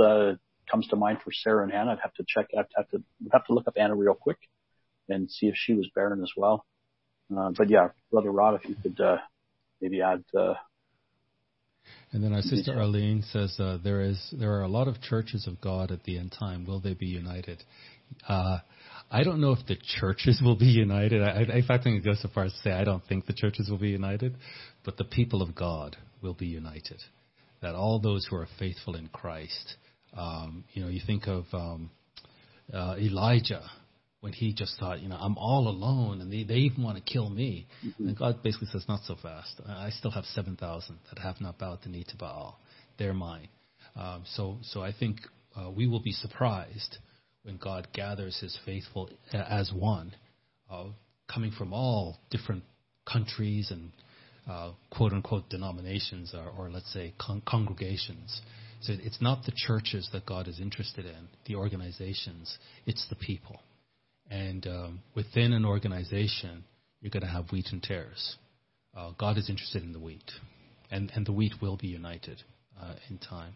comes to mind for Sarah and Anna. I'd have to check. I'd have to have to look up Anna real quick and see if she was barren as well. but yeah, Brother Rod, if you could maybe add and then our sister Arlene says uh, there is there are a lot of churches of God at the end time. Will they be united? Uh, I don't know if the churches will be united. I, I, in fact, I it goes so far as to say I don't think the churches will be united, but the people of God will be united. That all those who are faithful in Christ, um, you know, you think of um, uh, Elijah when he just thought, you know, I'm all alone and they, they even want to kill me. Mm-hmm. And God basically says, not so fast. I still have 7,000 that have not bowed the knee to Baal. They're mine. Um, so, so I think uh, we will be surprised when God gathers his faithful as one, uh, coming from all different countries and uh, quote unquote denominations or, or let's say con- congregations. So it's not the churches that God is interested in, the organizations, it's the people. And um, within an organization, you're going to have wheat and tares. Uh, God is interested in the wheat, and, and the wheat will be united uh, in time.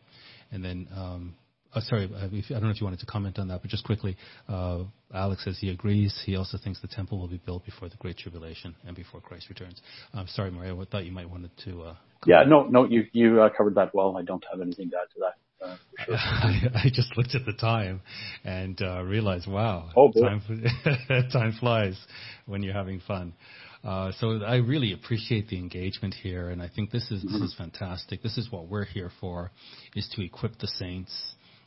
And then, um, uh, sorry, uh, if, I don't know if you wanted to comment on that, but just quickly, uh, Alex says he agrees. He also thinks the temple will be built before the Great Tribulation and before Christ returns. I'm sorry, Murray, I thought you might wanted to. Uh, yeah, no, no, you you covered that well. I don't have anything to add to that. I, I, just looked at the time and uh, realized, wow, oh, time, time flies when you're having fun. Uh, so I really appreciate the engagement here, and I think this is mm-hmm. this is fantastic. This is what we're here for, is to equip the saints.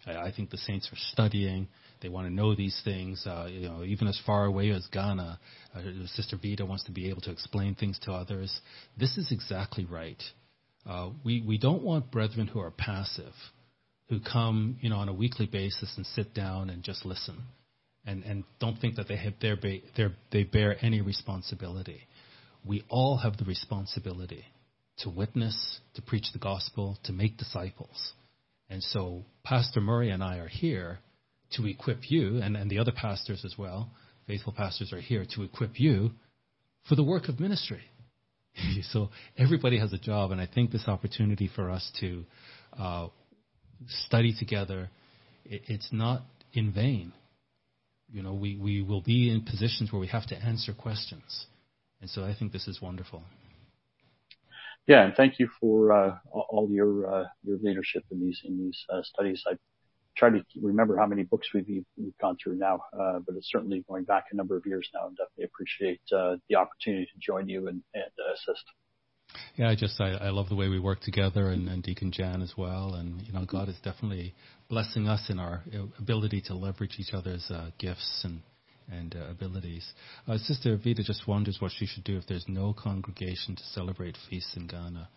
I, I think the saints are studying. They want to know these things. Uh, you know, even as far away as Ghana, uh, Sister Vita wants to be able to explain things to others. This is exactly right. Uh, we we don't want brethren who are passive who come, you know, on a weekly basis and sit down and just listen, and and don't think that they have their their they bear any responsibility. We all have the responsibility to witness, to preach the gospel, to make disciples. And so Pastor Murray and I are here to equip you, and, and the other pastors as well, faithful pastors are here to equip you for the work of ministry. so everybody has a job, and I think this opportunity for us to uh, study together, it, it's not in vain. You know, we, we will be in positions where we have to answer questions. And so I think this is wonderful. Yeah, and thank you for uh, all your uh, your leadership in these in these uh, studies. I try to remember how many books we've, we've gone through now, uh, but it's certainly going back a number of years now, and definitely appreciate uh, the opportunity to join you and, and assist. Yeah, I just I, I love the way we work together, and, and Deacon Jan as well. And you know, God is definitely blessing us in our ability to leverage each other's uh, gifts and and uh, abilities. Uh, Sister Vita just wonders what she should do if there's no congregation to celebrate feasts in Ghana.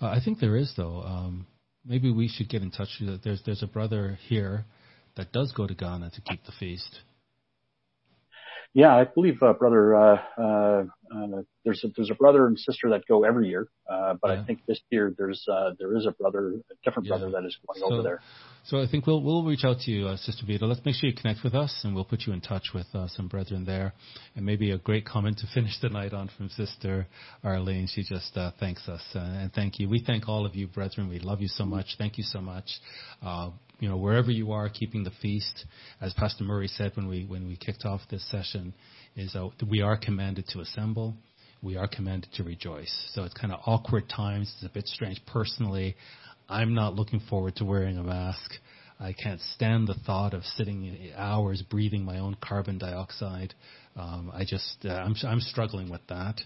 Uh, I think there is though. Um, maybe we should get in touch. There's there's a brother here that does go to Ghana to keep the feast. Yeah, I believe uh, brother uh, uh, uh, there's a, there's a brother and sister that go every year, uh, but yeah. I think this year there's uh, there is a brother, a different yeah. brother that is going so, over there. So I think we'll we'll reach out to you, uh, Sister Vita. Let's make sure you connect with us, and we'll put you in touch with uh, some brethren there. And maybe a great comment to finish the night on from Sister Arlene. She just uh, thanks us uh, and thank you. We thank all of you, brethren. We love you so much. Thank you so much. Uh, you know, wherever you are, keeping the feast, as Pastor Murray said when we when we kicked off this session is uh, we are commanded to assemble. We are commanded to rejoice. So it's kind of awkward times. It's a bit strange. Personally, I'm not looking forward to wearing a mask. I can't stand the thought of sitting hours breathing my own carbon dioxide. Um, I just, uh, I'm, I'm struggling with that.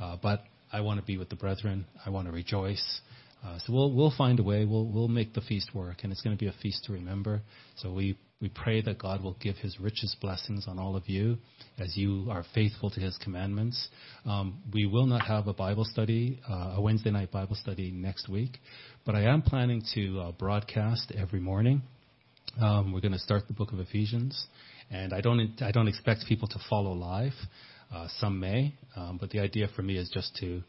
Uh, but I want to be with the brethren. I want to rejoice. Uh, so we'll we'll find a way. We'll we'll make the feast work, and it's going to be a feast to remember. So we we pray that God will give His richest blessings on all of you as you are faithful to His commandments. Um, we will not have a Bible study, uh, a Wednesday night Bible study next week, but I am planning to uh, broadcast every morning. Um, we're going to start the book of Ephesians, and I don't I don't expect people to follow live. Uh, some may, um, but the idea for me is just to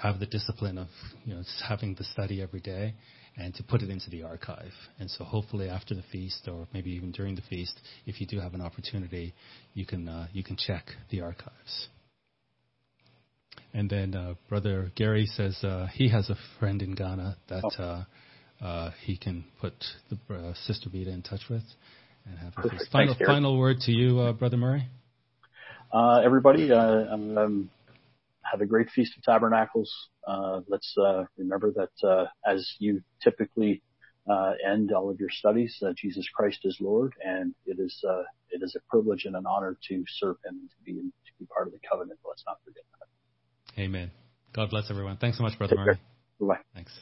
have the discipline of you know having the study every day and to put it into the archive. And so hopefully after the feast or maybe even during the feast, if you do have an opportunity, you can uh, you can check the archives. And then uh, Brother Gary says uh, he has a friend in Ghana that oh. uh, uh he can put the uh, Sister Vita in touch with. And have Perfect. Final, Thanks, final word to you, uh, Brother Murray. everybody, um, have a great Feast of Tabernacles. Uh, let's uh, remember that uh, as you typically end all of your studies, that Jesus Christ is Lord, and it is it is a privilege and an honor to serve Him and to be to be part of the covenant. Let's not forget that. Amen. God bless everyone. Thanks so much, Brother Murray. Bye. Thanks.